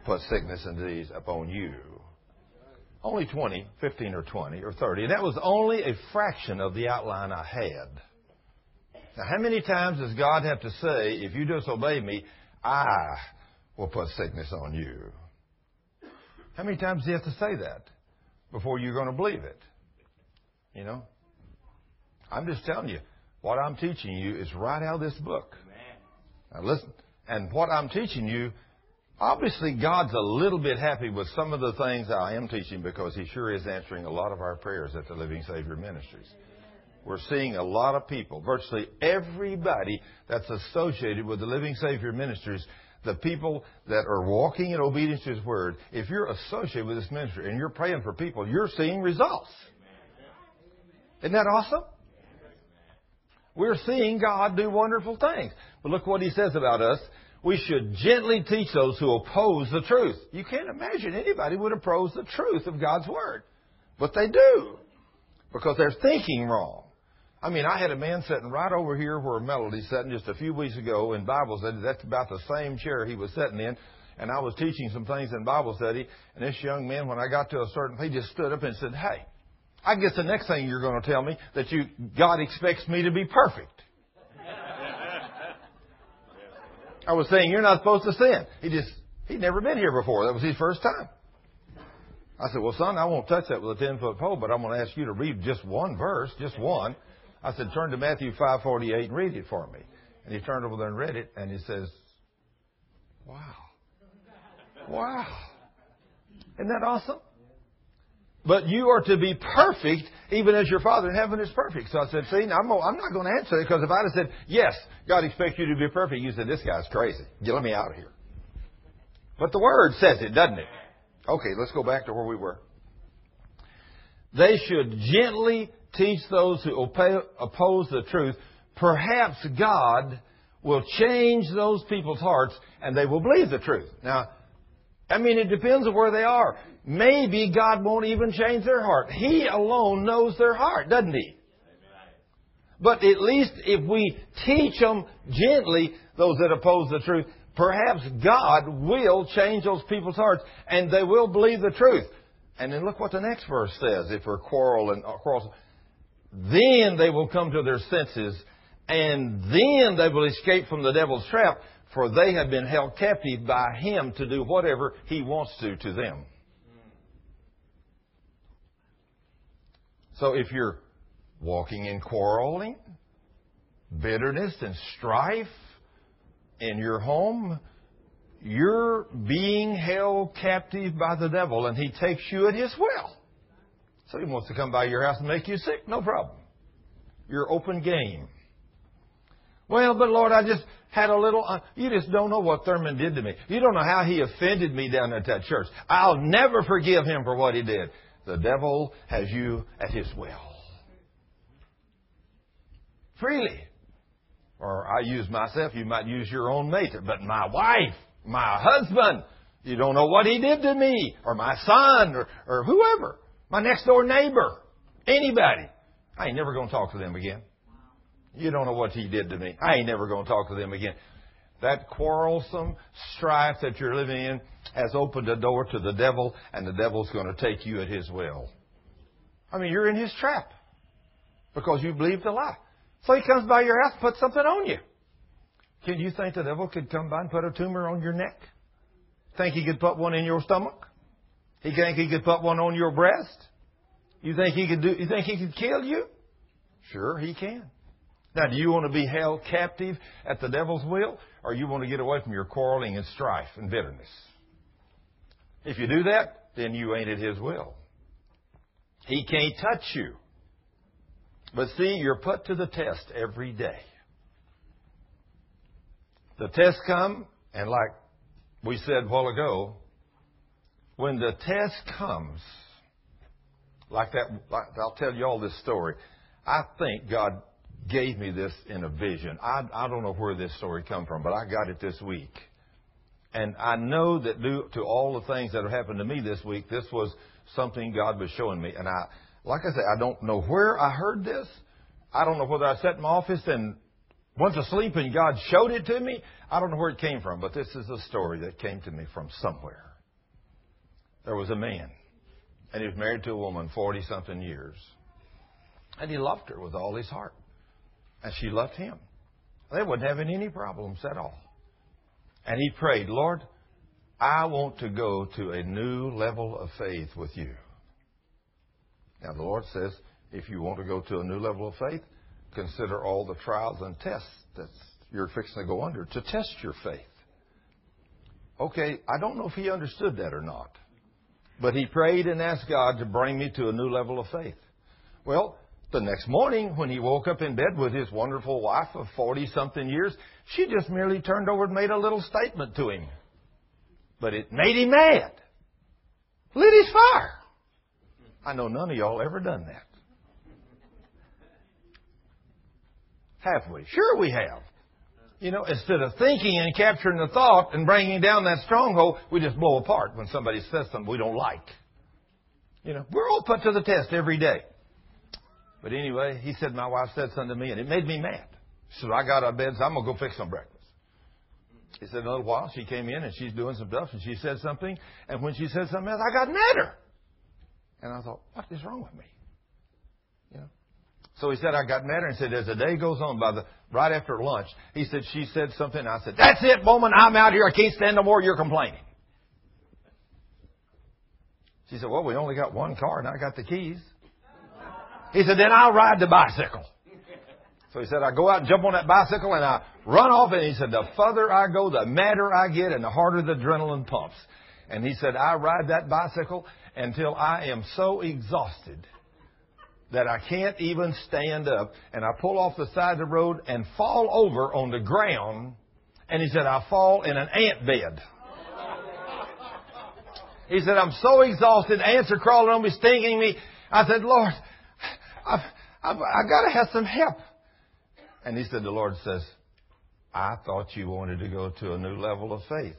put sickness and disease upon you. Only 20, 15 or 20 or 30. And that was only a fraction of the outline I had. Now, how many times does God have to say, if you disobey me, I will put sickness on you? How many times does he have to say that? before you're going to believe it. You know? I'm just telling you, what I'm teaching you is right out of this book. Now listen, and what I'm teaching you, obviously God's a little bit happy with some of the things I am teaching because He sure is answering a lot of our prayers at the Living Savior Ministries. We're seeing a lot of people, virtually everybody that's associated with the Living Savior Ministries the people that are walking in obedience to His Word, if you're associated with this ministry and you're praying for people, you're seeing results. Isn't that awesome? We're seeing God do wonderful things. But look what He says about us. We should gently teach those who oppose the truth. You can't imagine anybody would oppose the truth of God's Word. But they do. Because they're thinking wrong. I mean, I had a man sitting right over here where Melody's sitting just a few weeks ago in Bible study. That's about the same chair he was sitting in. And I was teaching some things in Bible study. And this young man, when I got to a certain, he just stood up and said, Hey, I guess the next thing you're going to tell me that you, God expects me to be perfect. I was saying, you're not supposed to sin. He just, he'd never been here before. That was his first time. I said, well, son, I won't touch that with a 10 foot pole, but I'm going to ask you to read just one verse, just one. I said, turn to Matthew 5.48 and read it for me. And he turned over there and read it, and he says, wow. Wow. Isn't that awesome? But you are to be perfect even as your Father in heaven is perfect. So I said, see, I'm, I'm not going to answer it because if I'd have said, yes, God expects you to be perfect, you said, this guy's crazy. Get me out of here. But the Word says it, doesn't it? Okay, let's go back to where we were. They should gently teach those who oppose the truth, perhaps God will change those people's hearts and they will believe the truth. Now, I mean, it depends on where they are. Maybe God won't even change their heart. He alone knows their heart, doesn't He? But at least if we teach them gently, those that oppose the truth, perhaps God will change those people's hearts and they will believe the truth. And then look what the next verse says if we're quarreling, uh, quarreling. Then they will come to their senses, and then they will escape from the devil's trap, for they have been held captive by him to do whatever he wants to to them. So if you're walking in quarreling, bitterness, and strife in your home, you're being held captive by the devil, and he takes you at his will. So he wants to come by your house and make you sick. No problem. You're open game. Well, but Lord, I just had a little. Uh, you just don't know what Thurman did to me. You don't know how he offended me down at that church. I'll never forgive him for what he did. The devil has you at his will. freely. Or I use myself, you might use your own mate, but my wife, my husband, you don't know what he did to me, or my son, or, or whoever, my next door neighbor, anybody. I ain't never going to talk to them again. You don't know what he did to me. I ain't never going to talk to them again. That quarrelsome strife that you're living in has opened a door to the devil, and the devil's going to take you at his will. I mean, you're in his trap because you believed the lie. So he comes by your house puts something on you. Can you think the devil could come by and put a tumor on your neck? Think he could put one in your stomach? He think he could put one on your breast? You think he could do you think he could kill you? Sure he can. Now do you want to be held captive at the devil's will? Or you want to get away from your quarreling and strife and bitterness? If you do that, then you ain't at his will. He can't touch you. But see, you're put to the test every day. The tests come, and like we said a while ago, when the test comes, like that, I'll tell you all this story. I think God gave me this in a vision. I, I don't know where this story come from, but I got it this week. And I know that due to all the things that have happened to me this week, this was something God was showing me. And I, like I said, I don't know where I heard this. I don't know whether I sat in my office and went to sleep and God showed it to me. I don't know where it came from, but this is a story that came to me from somewhere. There was a man, and he was married to a woman 40 something years. And he loved her with all his heart. And she loved him. They wasn't having any problems at all. And he prayed, Lord, I want to go to a new level of faith with you. Now, the Lord says, if you want to go to a new level of faith, consider all the trials and tests that you're fixing to go under to test your faith. Okay, I don't know if he understood that or not, but he prayed and asked God to bring me to a new level of faith. Well, the next morning, when he woke up in bed with his wonderful wife of 40 something years, she just merely turned over and made a little statement to him. But it made him mad. Lit his fire. I know none of y'all ever done that. Have we? Sure we have. You know, instead of thinking and capturing the thought and bringing down that stronghold, we just blow apart when somebody says something we don't like. You know, we're all put to the test every day. But anyway, he said my wife said something to me and it made me mad. So I got out of bed said, I'm going to go fix some breakfast. He said, in a little while, she came in and she's doing some stuff and she said something. And when she said something else, I got madder. And I thought, what is wrong with me? You know? So he said, I got madder and said, as the day goes on, by the, right after lunch, he said, she said something. And I said, that's it, woman. I'm out here. I can't stand no more. You're complaining. She said, well, we only got one car and I got the keys. He said, then I'll ride the bicycle. So he said, I go out and jump on that bicycle and I run off. And he said, the further I go, the madder I get and the harder the adrenaline pumps. And he said, I ride that bicycle until I am so exhausted that I can't even stand up. And I pull off the side of the road and fall over on the ground. And he said, I fall in an ant bed. He said, I'm so exhausted. Ants are crawling on me, stinging me. I said, Lord, I've, I've, I've got to have some help. And he said, The Lord says, I thought you wanted to go to a new level of faith.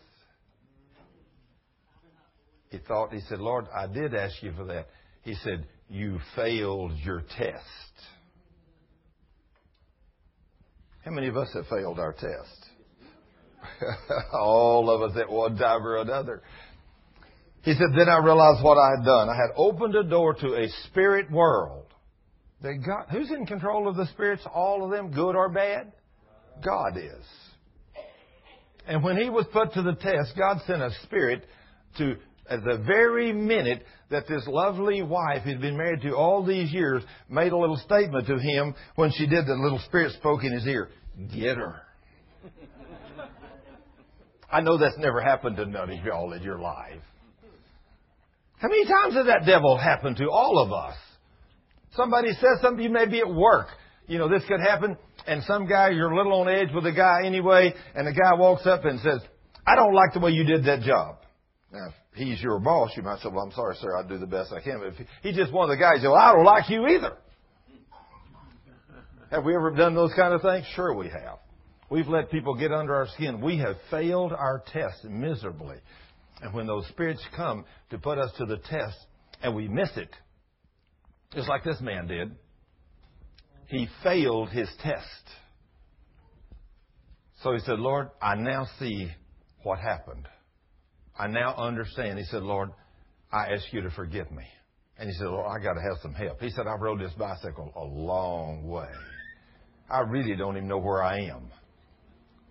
He thought, he said, Lord, I did ask you for that. He said, You failed your test. How many of us have failed our test? All of us at one time or another. He said, Then I realized what I had done. I had opened a door to a spirit world who's in control of the spirits? All of them, good or bad? God is. And when he was put to the test, God sent a spirit to, at the very minute that this lovely wife he'd been married to all these years made a little statement to him when she did, the little spirit spoke in his ear, get her. I know that's never happened to none of y'all in your life. How many times has that devil happened to all of us? Somebody says something, you may be at work. You know, this could happen, and some guy, you're a little on edge with a guy anyway, and the guy walks up and says, I don't like the way you did that job. Now, if he's your boss, you might say, well, I'm sorry, sir, I'll do the best I can. But if he's just one of the guys, well, I don't like you either. Have we ever done those kind of things? Sure we have. We've let people get under our skin. We have failed our test miserably. And when those spirits come to put us to the test and we miss it, just like this man did, he failed his test. So he said, Lord, I now see what happened. I now understand. He said, Lord, I ask you to forgive me. And he said, Lord, I got to have some help. He said, I've rode this bicycle a long way. I really don't even know where I am.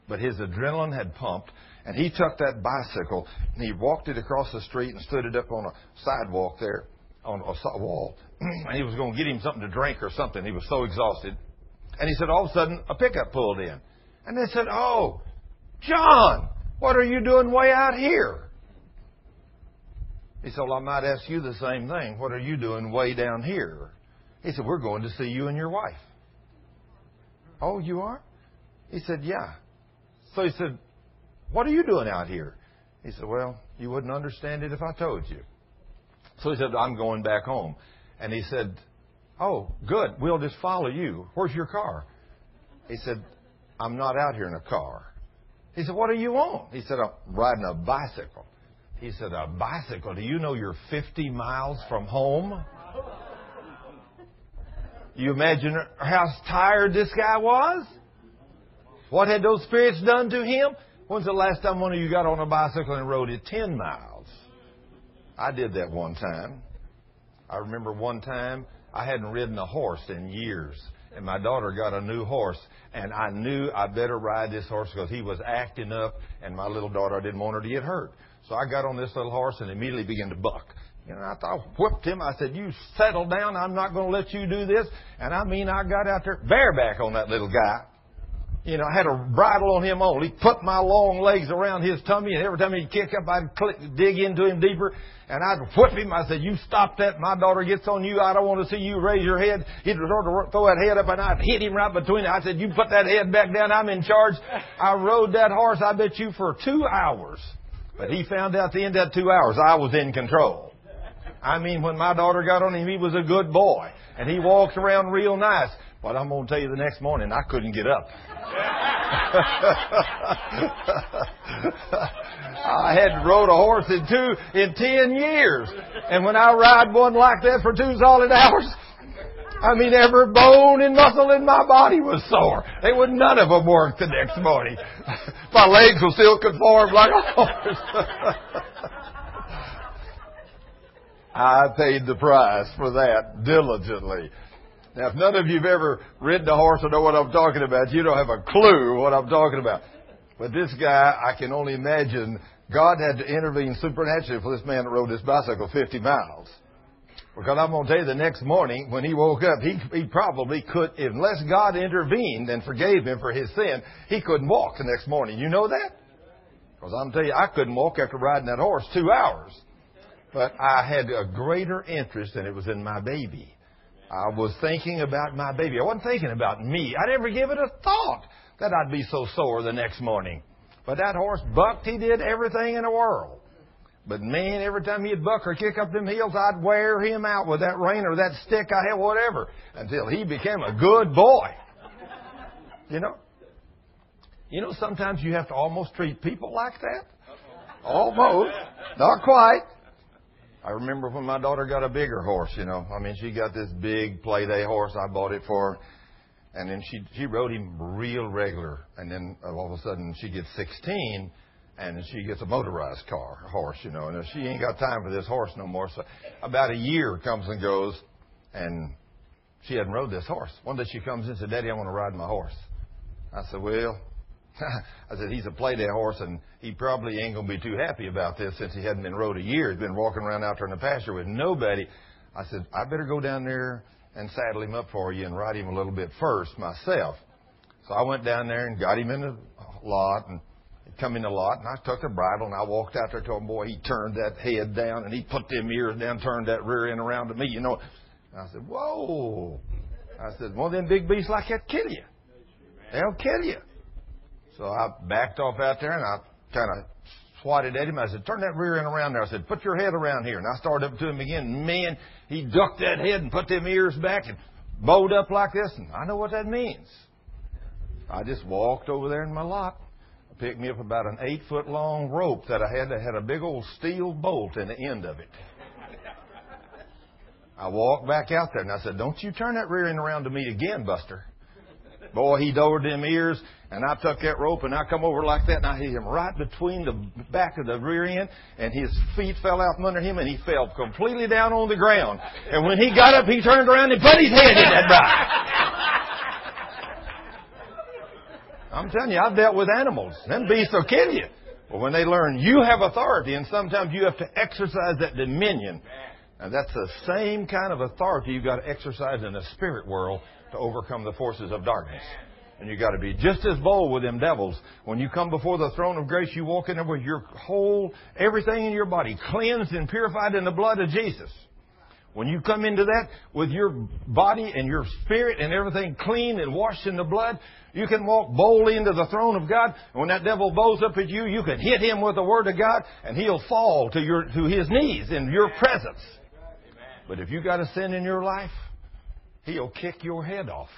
But his adrenaline had pumped, and he took that bicycle and he walked it across the street and stood it up on a sidewalk there, on a wall. and he was going to get him something to drink or something. He was so exhausted. And he said, all of a sudden, a pickup pulled in. And they said, Oh, John, what are you doing way out here? He said, Well, I might ask you the same thing. What are you doing way down here? He said, We're going to see you and your wife. Oh, you are? He said, Yeah. So he said, What are you doing out here? He said, Well, you wouldn't understand it if I told you. So he said, I'm going back home. And he said, Oh, good. We'll just follow you. Where's your car? He said, I'm not out here in a car. He said, What are you on? He said, I'm riding a bicycle. He said, A bicycle? Do you know you're 50 miles from home? You imagine how tired this guy was? What had those spirits done to him? When's the last time one of you got on a bicycle and rode it 10 miles? I did that one time. I remember one time I hadn't ridden a horse in years and my daughter got a new horse, and I knew I better ride this horse because he was acting up, and my little daughter I didn't want her to get hurt. So I got on this little horse and immediately began to buck. You know, I thought, whipped him. I said, "You settle down. I'm not going to let you do this." And I mean, I got out there bareback on that little guy. You know, I had a bridle on him on. He put my long legs around his tummy, and every time he'd kick up, I'd click, dig into him deeper, and I'd whip him. I said, "You stop that! My daughter gets on you. I don't want to see you raise your head." He'd sort of throw that head up, and I'd hit him right between it. I said, "You put that head back down. I'm in charge." I rode that horse. I bet you for two hours, but he found out the end of that two hours I was in control. I mean, when my daughter got on him, he was a good boy, and he walked around real nice. But I'm going to tell you the next morning, I couldn't get up. I hadn't rode a horse in two, in ten years. And when I ride one like that for two solid hours, I mean, every bone and muscle in my body was sore. They would none of them work the next morning. my legs were still conformed like a horse. I paid the price for that diligently. Now, if none of you have ever ridden a horse or know what I'm talking about, you don't have a clue what I'm talking about. But this guy, I can only imagine God had to intervene supernaturally for this man that rode this bicycle 50 miles. Because I'm going to tell you, the next morning when he woke up, he, he probably could, unless God intervened and forgave him for his sin, he couldn't walk the next morning. You know that? Because I'm telling you, I couldn't walk after riding that horse two hours. But I had a greater interest, and it was in my baby. I was thinking about my baby. I wasn't thinking about me. I never give it a thought that I'd be so sore the next morning. But that horse bucked. He did everything in the world. But man, every time he'd buck or kick up them heels, I'd wear him out with that rein or that stick I had, whatever, until he became a good boy. You know? You know, sometimes you have to almost treat people like that. Almost. Not quite. I remember when my daughter got a bigger horse, you know. I mean, she got this big play day horse. I bought it for. And then she she rode him real regular. And then all of a sudden she gets 16 and she gets a motorized car, horse, you know. And she ain't got time for this horse no more. So about a year comes and goes and she hadn't rode this horse. One day she comes in and said, Daddy, I want to ride my horse. I said, Well, I said, he's a playday horse, and he probably ain't going to be too happy about this since he hadn't been rode a year. He's been walking around out there in the pasture with nobody. I said, I better go down there and saddle him up for you and ride him a little bit first myself. So I went down there and got him in the lot and come in the lot and I took the bridle and I walked out there to him, boy, he turned that head down and he put them ears down, turned that rear end around to me, you know. And I said, whoa. I said, one of them big beasts like that kill you. They'll kill you. So I backed off out there and I kind of swatted at him. I said, turn that rear end around there. I said, put your head around here. And I started up to him again. Man, he ducked that head and put them ears back and bowed up like this, and I know what that means. I just walked over there in my lot, I picked me up about an eight foot long rope that I had that had a big old steel bolt in the end of it. I walked back out there and I said, Don't you turn that rear end around to me again, Buster. Boy, he lowered them ears, and I took that rope and I come over like that, and I hit him right between the back of the rear end, and his feet fell out from under him, and he fell completely down on the ground. And when he got up, he turned around and put his head in that rock. I'm telling you, I've dealt with animals. Them beasts will kill you. But when they learn you have authority, and sometimes you have to exercise that dominion, and that's the same kind of authority you've got to exercise in the spirit world to overcome the forces of darkness. And you've got to be just as bold with them devils. When you come before the throne of grace, you walk in there with your whole, everything in your body cleansed and purified in the blood of Jesus. When you come into that with your body and your spirit and everything clean and washed in the blood, you can walk boldly into the throne of God. And when that devil bows up at you, you can hit him with the word of God and he'll fall to your, to his knees in your presence. But if you got a sin in your life, he'll kick your head off.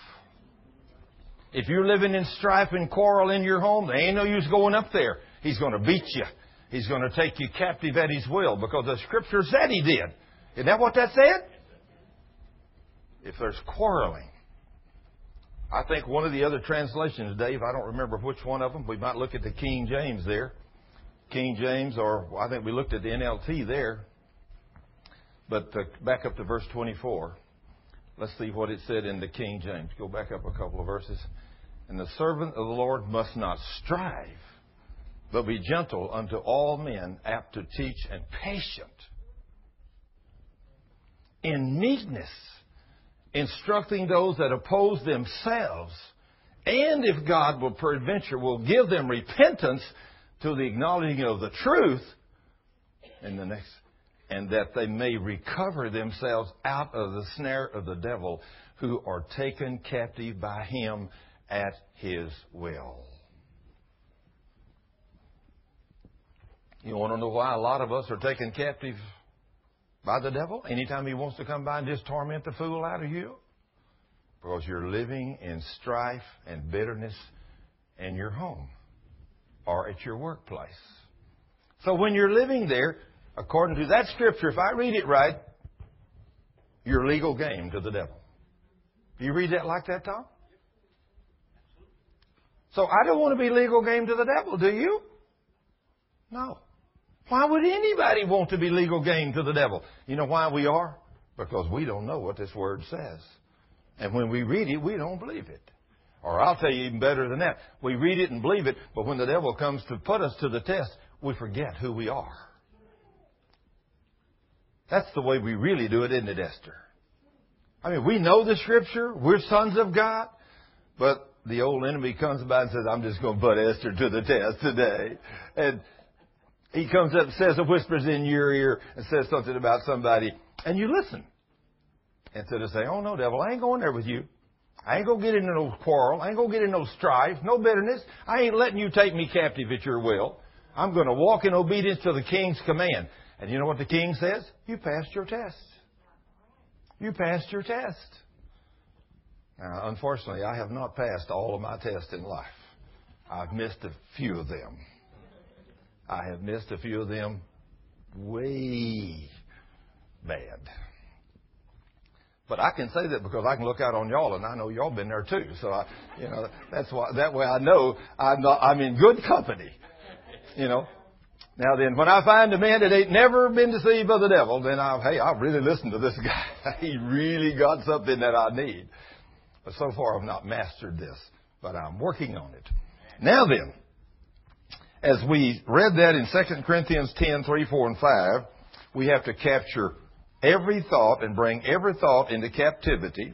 If you're living in strife and quarrel in your home, there ain't no use going up there. He's going to beat you. He's going to take you captive at his will because the scripture said he did. Isn't that what that said? If there's quarreling, I think one of the other translations, Dave, I don't remember which one of them. We might look at the King James there. King James, or I think we looked at the NLT there. But uh, back up to verse 24. Let's see what it said in the King James. Go back up a couple of verses. And the servant of the Lord must not strive, but be gentle unto all men, apt to teach, and patient. In meekness, instructing those that oppose themselves, and if God will peradventure will give them repentance to the acknowledging of the truth, in the next and that they may recover themselves out of the snare of the devil, who are taken captive by him at his will. You want to know why a lot of us are taken captive by the devil anytime he wants to come by and just torment the fool out of you? Because you're living in strife and bitterness in your home or at your workplace. So when you're living there, according to that scripture, if I read it right, you're legal game to the devil. Do you read that like that, Tom? So I don't want to be legal game to the devil, do you? No. Why would anybody want to be legal game to the devil? You know why we are? Because we don't know what this word says. And when we read it, we don't believe it. Or I'll tell you even better than that. We read it and believe it, but when the devil comes to put us to the test, we forget who we are. That's the way we really do it, isn't it, Esther? I mean, we know the scripture. We're sons of God. But the old enemy comes by and says, I'm just going to put Esther to the test today. And he comes up, and says, and whispers in your ear, and says something about somebody, and you listen. Instead of saying, oh no, devil, I ain't going there with you. I ain't going to get into no quarrel. I ain't going to get into no strife, no bitterness. I ain't letting you take me captive at your will. I'm going to walk in obedience to the king's command. And you know what the king says? You passed your test. You passed your test. Now, unfortunately, I have not passed all of my tests in life. I've missed a few of them. I have missed a few of them way bad. But I can say that because I can look out on y'all and I know y'all been there too. So I, you know, that's why, that way I know I'm not, I'm in good company. You know, now then, when I find a man that ain't never been deceived by the devil, then I, hey, I've really listened to this guy. he really got something that I need. But so far I've not mastered this, but I'm working on it. Now then, as we read that in 2 Corinthians 10, 3, 4, and 5, we have to capture every thought and bring every thought into captivity.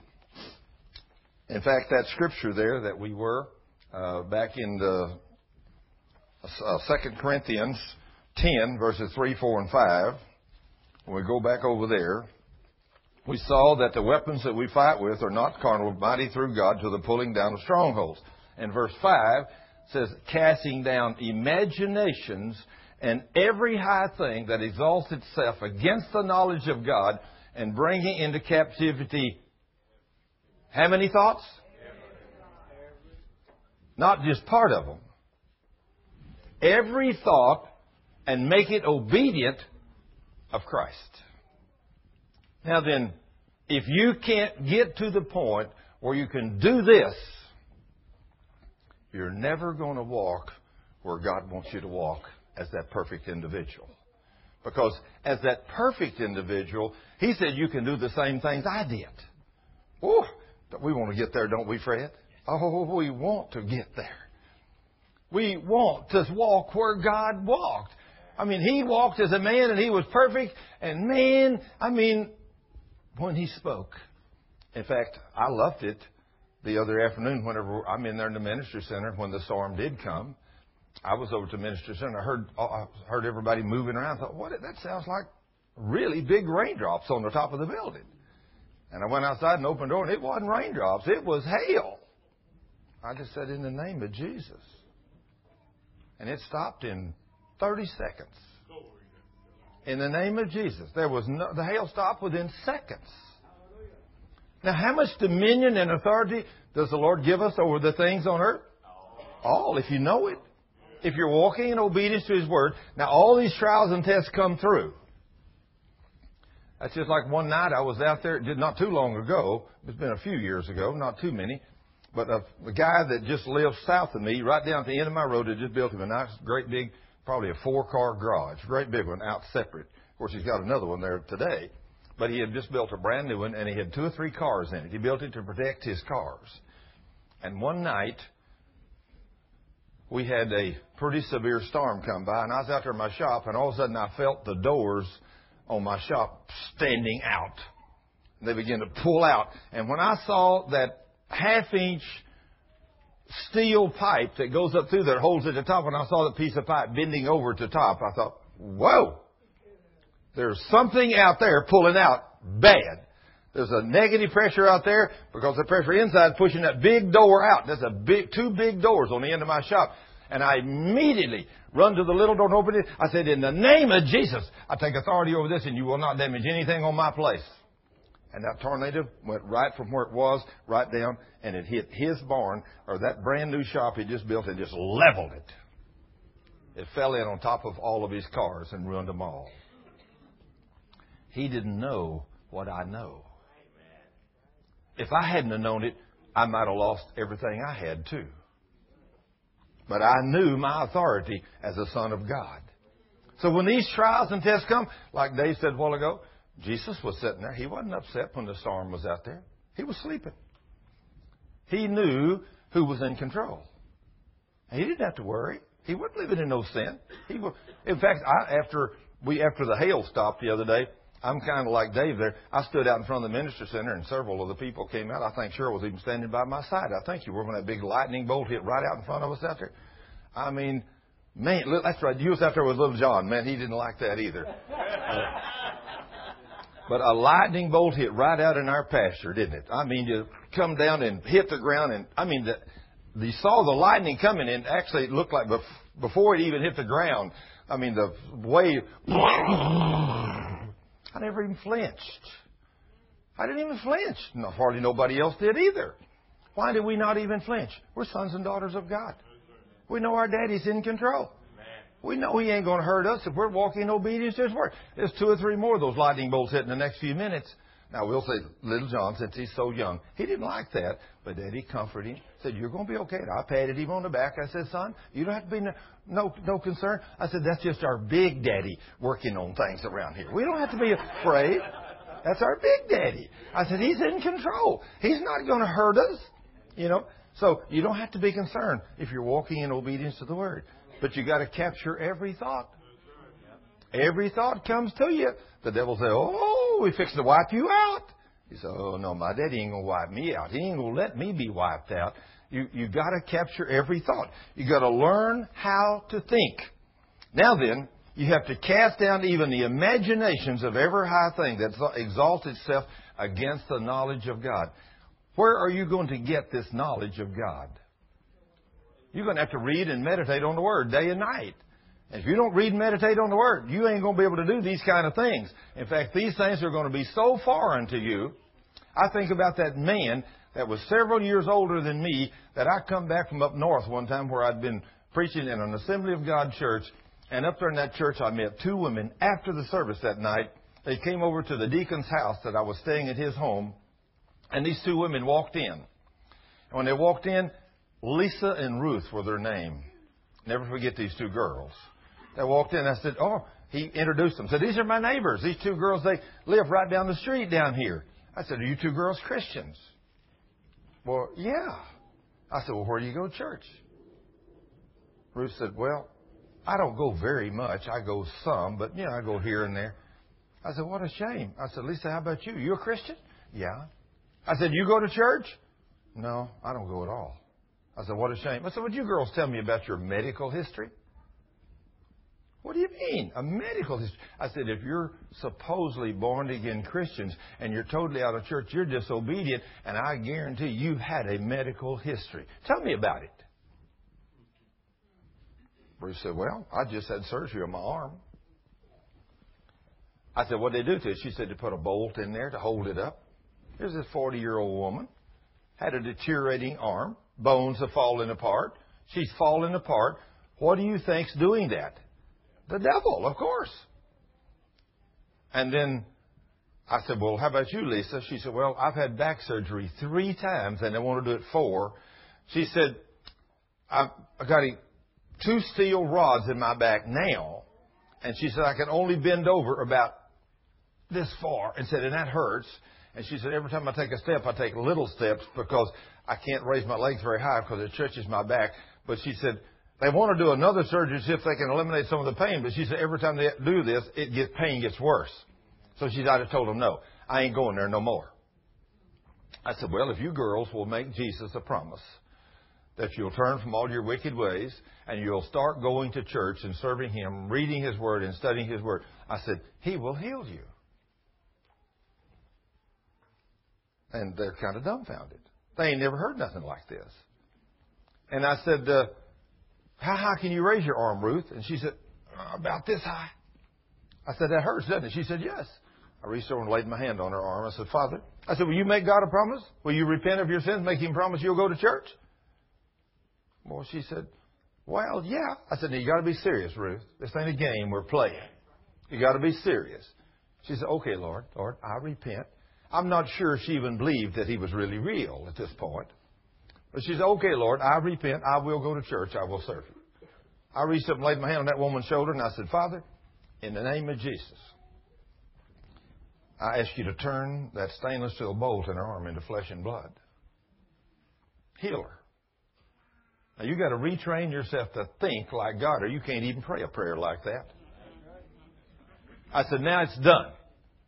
In fact, that scripture there that we were uh, back in the uh, 2 Corinthians 10, verses 3, 4, and 5, when we go back over there, we saw that the weapons that we fight with are not carnal, mighty through God to the pulling down of strongholds. And verse 5 says, casting down imaginations and every high thing that exalts itself against the knowledge of God and bringing into captivity How many thoughts? Not just part of them. Every thought and make it obedient of Christ. Now then, if you can't get to the point where you can do this, you're never going to walk where God wants you to walk as that perfect individual. Because as that perfect individual, He said you can do the same things I did. Oh, we want to get there, don't we, Fred? Oh, we want to get there. We want to walk where God walked. I mean, He walked as a man and He was perfect. And man, I mean, when He spoke. In fact, I loved it the other afternoon whenever I'm in there in the ministry center when the storm did come. I was over to ministry center. I heard uh, I heard everybody moving around. I thought, what? That sounds like really big raindrops on the top of the building. And I went outside and opened the door, and it wasn't raindrops. It was hail. I just said, in the name of Jesus. And it stopped in 30 seconds. In the name of Jesus. There was no, the hail stopped within seconds. Now, how much dominion and authority does the Lord give us over the things on earth? All, if you know it. If you're walking in obedience to His Word. Now, all these trials and tests come through. That's just like one night I was out there, not too long ago. It's been a few years ago, not too many. But a, a guy that just lives south of me, right down at the end of my road, had just built him a nice, great big, probably a four-car garage, great big one, out separate. Of course, he's got another one there today. But he had just built a brand new one, and he had two or three cars in it. He built it to protect his cars. And one night, we had a pretty severe storm come by, and I was out there in my shop, and all of a sudden I felt the doors on my shop standing out. They began to pull out. And when I saw that half inch steel pipe that goes up through there, holds at the top, and I saw the piece of pipe bending over to top, I thought, whoa! There's something out there pulling out bad. There's a negative pressure out there because the pressure inside is pushing that big door out. There's a big, two big doors on the end of my shop. And I immediately run to the little door and open it. I said, in the name of Jesus, I take authority over this and you will not damage anything on my place. And that tornado went right from where it was, right down, and it hit his barn, or that brand new shop he just built, and just leveled it. It fell in on top of all of his cars and ruined them all. He didn't know what I know. If I hadn't have known it, I might have lost everything I had too. But I knew my authority as a son of God. So when these trials and tests come, like Dave said a while ago, Jesus was sitting there. He wasn't upset when the storm was out there. He was sleeping. He knew who was in control. He didn't have to worry. He wasn't living in no sin. He was, in fact, I, after we after the hail stopped the other day, I'm kind of like Dave there. I stood out in front of the minister center, and several of the people came out. I think Cheryl was even standing by my side. I think you were when that big lightning bolt hit right out in front of us out there. I mean, man, that's right. You was out there with little John. Man, he didn't like that either. But a lightning bolt hit right out in our pasture, didn't it? I mean, you come down and hit the ground, and I mean, the, you saw the lightning coming, and actually it looked like before it even hit the ground. I mean, the wave. I never even flinched. I didn't even flinch. No, hardly nobody else did either. Why did we not even flinch? We're sons and daughters of God. We know our daddy's in control. We know He ain't going to hurt us if we're walking in obedience to His word. There's two or three more of those lightning bolts hit in the next few minutes. Now we'll say, little John, since he's so young, he didn't like that, but Daddy comforted him, said, "You're going to be okay." And I patted him on the back. I said, "Son, you don't have to be no, no no concern." I said, "That's just our big daddy working on things around here. We don't have to be afraid. That's our big daddy." I said, "He's in control. He's not going to hurt us." You know, so you don't have to be concerned if you're walking in obedience to the word. But you got to capture every thought. Every thought comes to you. The devil say, "Oh, we fixing to wipe you out." You say, "Oh no, my daddy ain't gonna wipe me out. He ain't gonna let me be wiped out." You you got to capture every thought. You got to learn how to think. Now then, you have to cast down even the imaginations of every high thing that exalts itself against the knowledge of God. Where are you going to get this knowledge of God? You're going to have to read and meditate on the Word day and night. And if you don't read and meditate on the Word, you ain't going to be able to do these kind of things. In fact, these things are going to be so foreign to you. I think about that man that was several years older than me that I come back from up north one time where I'd been preaching in an Assembly of God church. And up there in that church, I met two women after the service that night. They came over to the deacon's house that I was staying at his home. And these two women walked in. And when they walked in, Lisa and Ruth were their name. Never forget these two girls. They walked in. I said, "Oh." He introduced them. Said, "These are my neighbors. These two girls. They live right down the street down here." I said, "Are you two girls Christians?" Well, yeah. I said, "Well, where do you go to church?" Ruth said, "Well, I don't go very much. I go some, but you know, I go here and there." I said, "What a shame." I said, "Lisa, how about you? You a Christian?" "Yeah." I said, "You go to church?" "No, I don't go at all." I said, "What a shame." I said, "Would you girls tell me about your medical history?" What do you mean? A medical history? I said, if you're supposedly born again Christians and you're totally out of church, you're disobedient, and I guarantee you've had a medical history. Tell me about it. Ruth said, Well, I just had surgery on my arm. I said, What did they do to it? She said, They put a bolt in there to hold it up. Here's this 40 year old woman, had a deteriorating arm, bones are falling apart. She's falling apart. What do you think's doing that? The devil, of course. And then I said, Well, how about you, Lisa? She said, Well, I've had back surgery three times and they want to do it four. She said, I've got two steel rods in my back now. And she said, I can only bend over about this far. And said, and that hurts. And she said, every time I take a step, I take little steps because I can't raise my legs very high because it stretches my back. But she said, they want to do another surgery to see if they can eliminate some of the pain, but she said every time they do this, it gets pain gets worse. So she I just told them no, I ain't going there no more. I said, well, if you girls will make Jesus a promise that you'll turn from all your wicked ways and you'll start going to church and serving Him, reading His Word and studying His Word, I said, He will heal you. And they're kind of dumbfounded. They ain't never heard nothing like this. And I said, uh, how high can you raise your arm, Ruth? And she said, uh, About this high. I said, That hurts, doesn't it? She said, Yes. I reached over and laid my hand on her arm. I said, Father, I said, Will you make God a promise? Will you repent of your sins, make Him promise you'll go to church? Well, she said, Well, yeah. I said, you got to be serious, Ruth. This ain't a game we're playing. You got to be serious. She said, Okay, Lord, Lord, I repent. I'm not sure she even believed that He was really real at this point. But she said, okay, Lord, I repent. I will go to church. I will serve you. I reached up and laid my hand on that woman's shoulder and I said, Father, in the name of Jesus, I ask you to turn that stainless steel bolt in her arm into flesh and blood. Heal her. Now you've got to retrain yourself to think like God, or you can't even pray a prayer like that. I said, now it's done.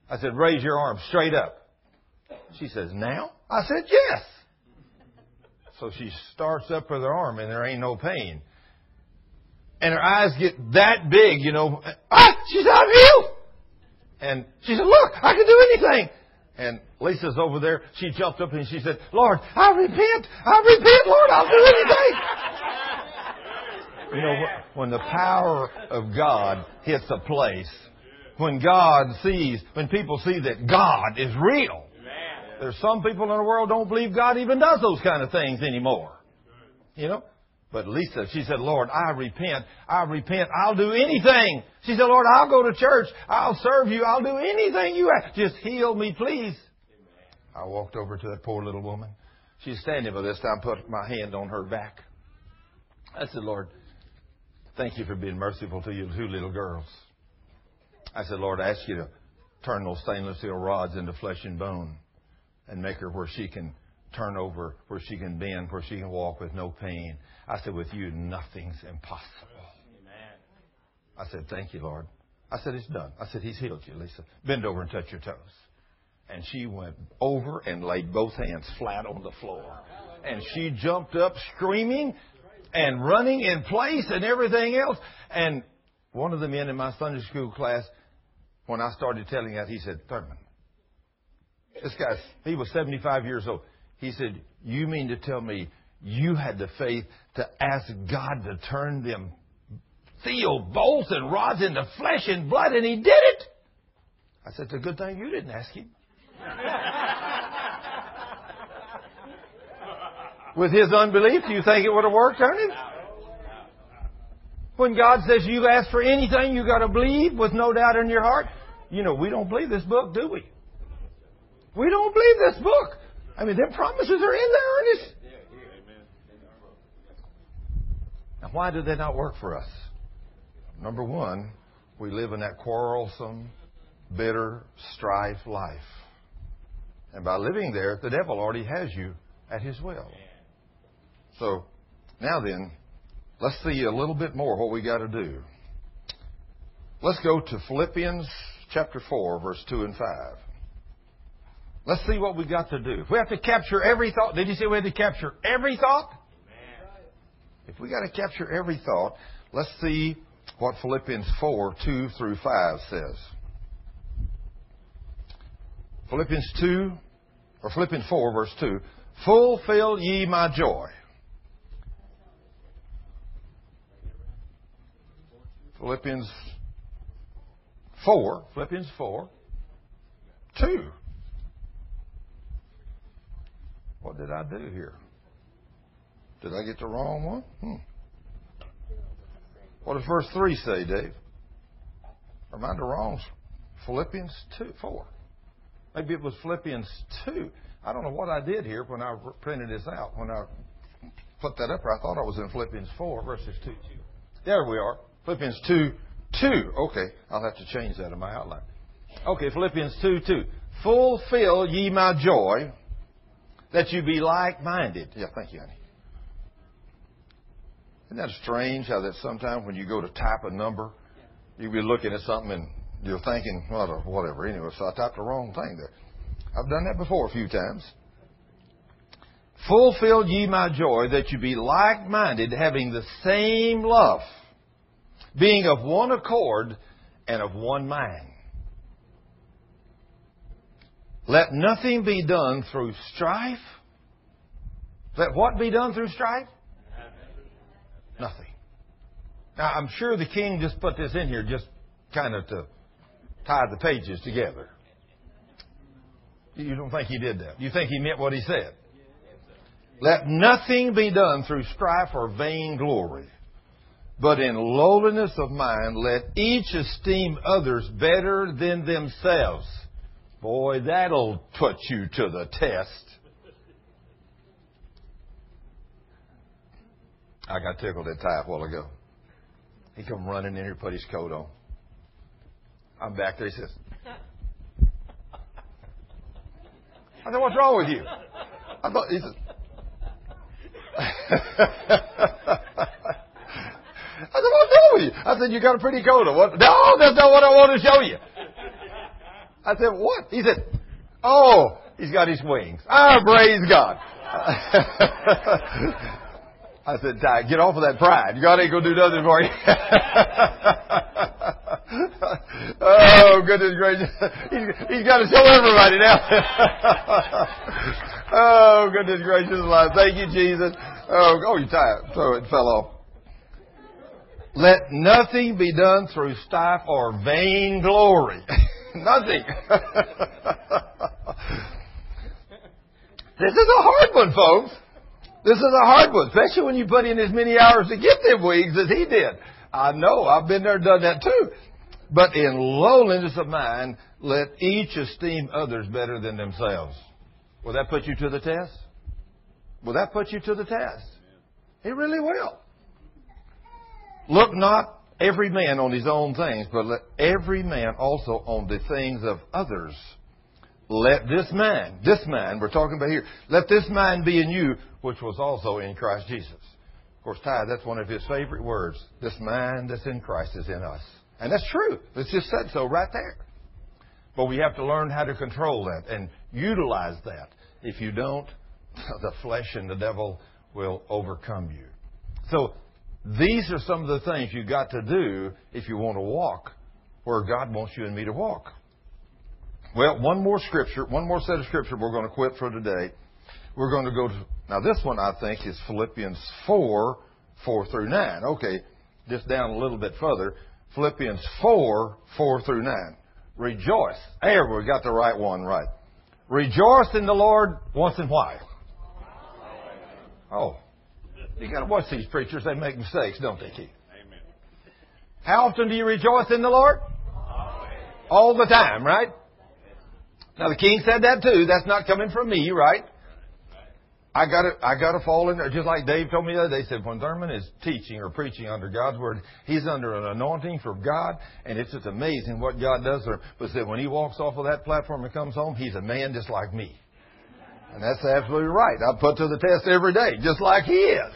I said, raise your arm straight up. She says, now? I said, yes. So she starts up with her arm and there ain't no pain. And her eyes get that big, you know. Ah, she's out healed. And she said, look, I can do anything. And Lisa's over there. She jumped up and she said, Lord, I repent. I repent, Lord. I'll do anything. you know, when the power of God hits a place, when God sees, when people see that God is real, there's some people in the world don't believe God even does those kind of things anymore. You know? But Lisa, she said, Lord, I repent. I repent. I'll do anything. She said, Lord, I'll go to church. I'll serve you. I'll do anything you ask. Just heal me, please. I walked over to that poor little woman. She's standing by this time, put my hand on her back. I said, Lord, thank you for being merciful to your two little girls. I said, Lord, I ask you to turn those stainless steel rods into flesh and bone and make her where she can turn over, where she can bend, where she can walk with no pain. I said, with you, nothing's impossible. Amen. I said, thank you, Lord. I said, it's done. I said, he's healed you, Lisa. Bend over and touch your toes. And she went over and laid both hands flat on the floor. And she jumped up screaming and running in place and everything else. And one of the men in my Sunday school class, when I started telling that, he said, Thurman, this guy, he was 75 years old. He said, You mean to tell me you had the faith to ask God to turn them steel bolts and rods into flesh and blood, and he did it? I said, It's a good thing you didn't ask him. With his unbelief, do you think it would have worked on him? When God says you ask for anything, you got to believe with no doubt in your heart. You know, we don't believe this book, do we? We don't believe this book. I mean, their promises are in there, Ernest. Now, why do they not work for us? Number one, we live in that quarrelsome, bitter, strife life. And by living there, the devil already has you at his will. So, now then, let's see a little bit more what we got to do. Let's go to Philippians chapter 4, verse 2 and 5. Let's see what we got to do. If we have to capture every thought, did you say we had to capture every thought? If we got to capture every thought, let's see what Philippians 4, 2 through 5 says. Philippians 2, or Philippians 4, verse 2. Fulfill ye my joy. Philippians 4, Philippians 4, 2. What did I do here? Did I get the wrong one? Hmm. What does verse 3 say, Dave? Or am I the? Philippians 2, 4. Maybe it was Philippians 2. I don't know what I did here when I printed this out. When I put that up I thought I was in Philippians 4, verses 2. There we are. Philippians 2, 2. Okay, I'll have to change that in my outline. Okay, Philippians 2, 2. Fulfill ye my joy, that you be like minded. Yeah, thank you, honey. Isn't that strange how that sometimes when you go to type a number, you'll be looking at something and you're thinking, well, whatever. Anyway, so I typed the wrong thing there. I've done that before a few times. Fulfill ye my joy that you be like minded, having the same love, being of one accord and of one mind. Let nothing be done through strife. Let what be done through strife? Nothing. Now, I'm sure the king just put this in here just kind of to tie the pages together. You don't think he did that? You think he meant what he said? Let nothing be done through strife or vain glory, but in lowliness of mind let each esteem others better than themselves. Boy, that'll put you to the test. I got tickled at Ty a while ago. He come running in here, put his coat on. I'm back there. He says, I said, what's wrong with you? I thought, he said, I said, what's wrong with you? I said, you got a pretty coat on. What? No, that's not what I want to show you. I said, what? He said, oh, he's got his wings. Ah, praise God. I said, Ty, get off of that pride. God ain't going to do nothing for you. oh, goodness gracious. He's, he's got to show everybody now. oh, goodness gracious alive. Thank you, Jesus. Oh, oh, you tired. So it fell off. Let nothing be done through strife or vain glory. Nothing. this is a hard one, folks. This is a hard one, especially when you put in as many hours to get them wings as he did. I know, I've been there, done that too. But in lowliness of mind, let each esteem others better than themselves. Will that put you to the test? Will that put you to the test? It really will. Look not every man on his own things, but let every man also on the things of others. Let this man, this man we're talking about here, let this man be in you, which was also in Christ Jesus. Of course, Ty, that's one of his favorite words. This mind that's in Christ is in us. And that's true. It's just said so right there. But we have to learn how to control that and utilize that. If you don't, the flesh and the devil will overcome you. So these are some of the things you've got to do if you want to walk where God wants you and me to walk. Well, one more scripture, one more set of scripture we're going to quit for today. We're going to go to, now this one I think is Philippians 4, 4 through 9. Okay, just down a little bit further. Philippians 4, 4 through 9. Rejoice. There, we got the right one right. Rejoice in the Lord once and why? Oh, you got to watch these preachers. They make mistakes, don't they, Keith? Amen. How often do you rejoice in the Lord? All the time, right? Now the king said that too. That's not coming from me, right? I got to, I got to fall in there. Just like Dave told me the other day, he said when Thurman is teaching or preaching under God's word, he's under an anointing from God, and it's just amazing what God does for him. But said when he walks off of that platform and comes home, he's a man just like me. And that's absolutely right. I put to the test every day, just like he is.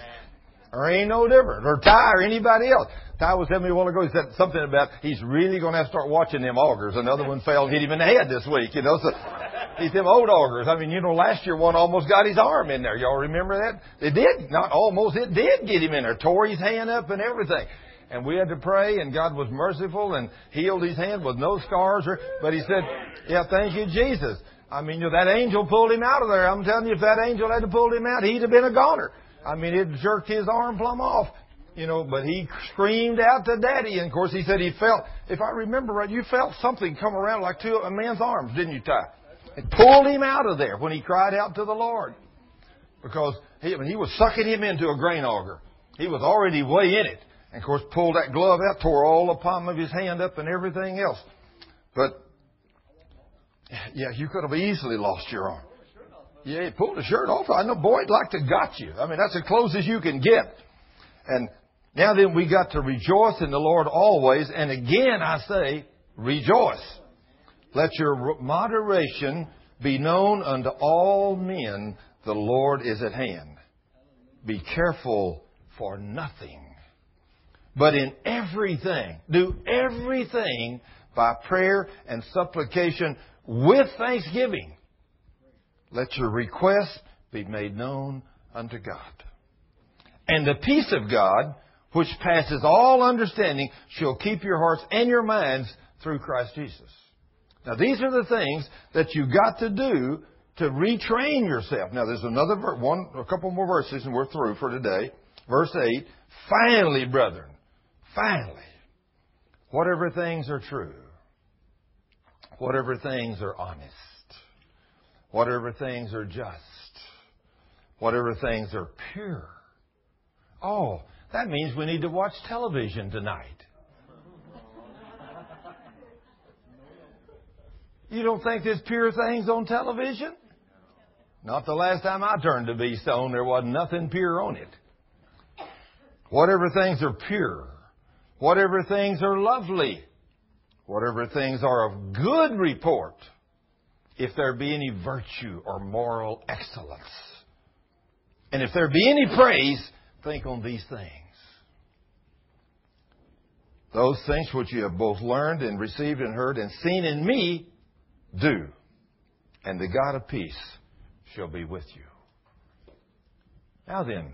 Or ain't no different. Or Ty or anybody else. Ty was telling me a while ago, he said something about he's really going to have to start watching them augers. Another one fell and hit him in the head this week, you know. So He's them old augers. I mean, you know, last year one almost got his arm in there. Y'all remember that? It did. Not almost. It did get him in there. Tore his hand up and everything. And we had to pray, and God was merciful and healed his hand with no scars. Or, but he said, "Yeah, thank you, Jesus." I mean, you know, that angel pulled him out of there. I'm telling you, if that angel hadn't pulled him out, he'd have been a goner. I mean, it jerked his arm plumb off. You know, but he screamed out to Daddy, and of course he said he felt. If I remember right, you felt something come around like two a man's arms, didn't you, Ty? It pulled him out of there when he cried out to the Lord. Because he, he was sucking him into a grain auger. He was already way in it. And of course, pulled that glove out, tore all the palm of his hand up and everything else. But, yeah, you could have easily lost your arm. Yeah, he pulled the shirt off. I know Boyd like to got you. I mean, that's as close as you can get. And now then, we got to rejoice in the Lord always. And again, I say, rejoice. Let your moderation be known unto all men. The Lord is at hand. Be careful for nothing. But in everything, do everything by prayer and supplication with thanksgiving. Let your requests be made known unto God. And the peace of God, which passes all understanding, shall keep your hearts and your minds through Christ Jesus. Now, these are the things that you've got to do to retrain yourself. Now, there's another one, a couple more verses, and we're through for today. Verse eight. Finally, brethren, finally, whatever things are true, whatever things are honest, whatever things are just, whatever things are pure. Oh, that means we need to watch television tonight. You don't think there's pure things on television? Not the last time I turned to be stone, there wasn't nothing pure on it. Whatever things are pure, whatever things are lovely, whatever things are of good report, if there be any virtue or moral excellence, and if there be any praise, think on these things. Those things which you have both learned and received and heard and seen in me, do, and the God of peace shall be with you. Now then,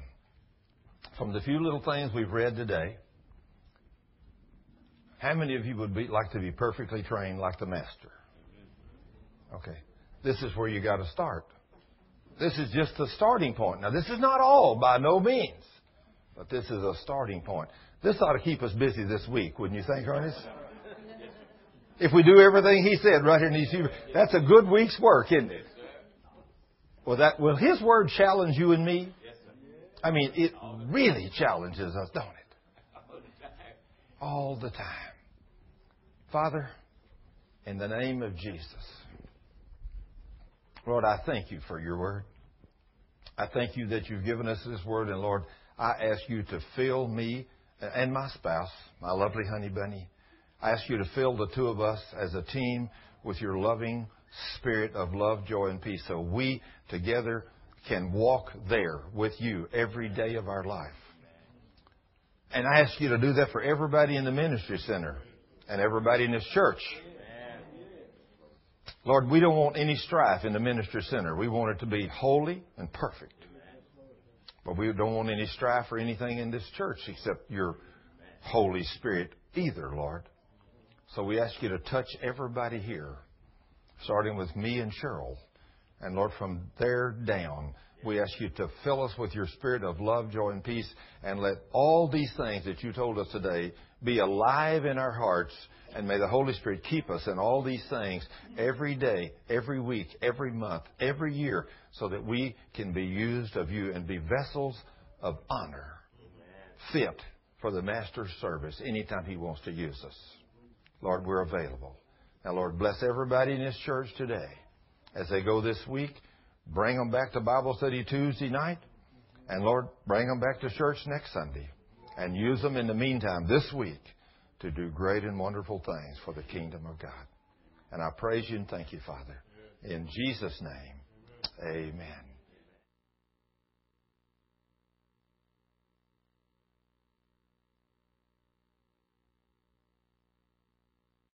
from the few little things we've read today, how many of you would be, like to be perfectly trained like the Master? Okay. This is where you got to start. This is just the starting point. Now, this is not all by no means, but this is a starting point. This ought to keep us busy this week, wouldn't you think, Ernest? If we do everything he said right here in these few, that's a good week's work, isn't it? Well, that will his word challenge you and me? I mean, it really challenges us, don't it? All the time. Father, in the name of Jesus, Lord, I thank you for your word. I thank you that you've given us this word, and Lord, I ask you to fill me and my spouse, my lovely honey bunny, I ask you to fill the two of us as a team with your loving spirit of love, joy, and peace so we together can walk there with you every day of our life. And I ask you to do that for everybody in the ministry center and everybody in this church. Lord, we don't want any strife in the ministry center. We want it to be holy and perfect. But we don't want any strife or anything in this church except your Holy Spirit either, Lord. So we ask you to touch everybody here, starting with me and Cheryl, And Lord, from there down, we ask you to fill us with your spirit of love, joy, and peace, and let all these things that you told us today be alive in our hearts. And may the Holy Spirit keep us in all these things every day, every week, every month, every year, so that we can be used of you and be vessels of honor, fit for the Master's service anytime He wants to use us. Lord, we're available. Now, Lord, bless everybody in this church today as they go this week. Bring them back to Bible study Tuesday night. And Lord, bring them back to church next Sunday. And use them in the meantime this week to do great and wonderful things for the kingdom of God. And I praise you and thank you, Father. In Jesus' name, amen.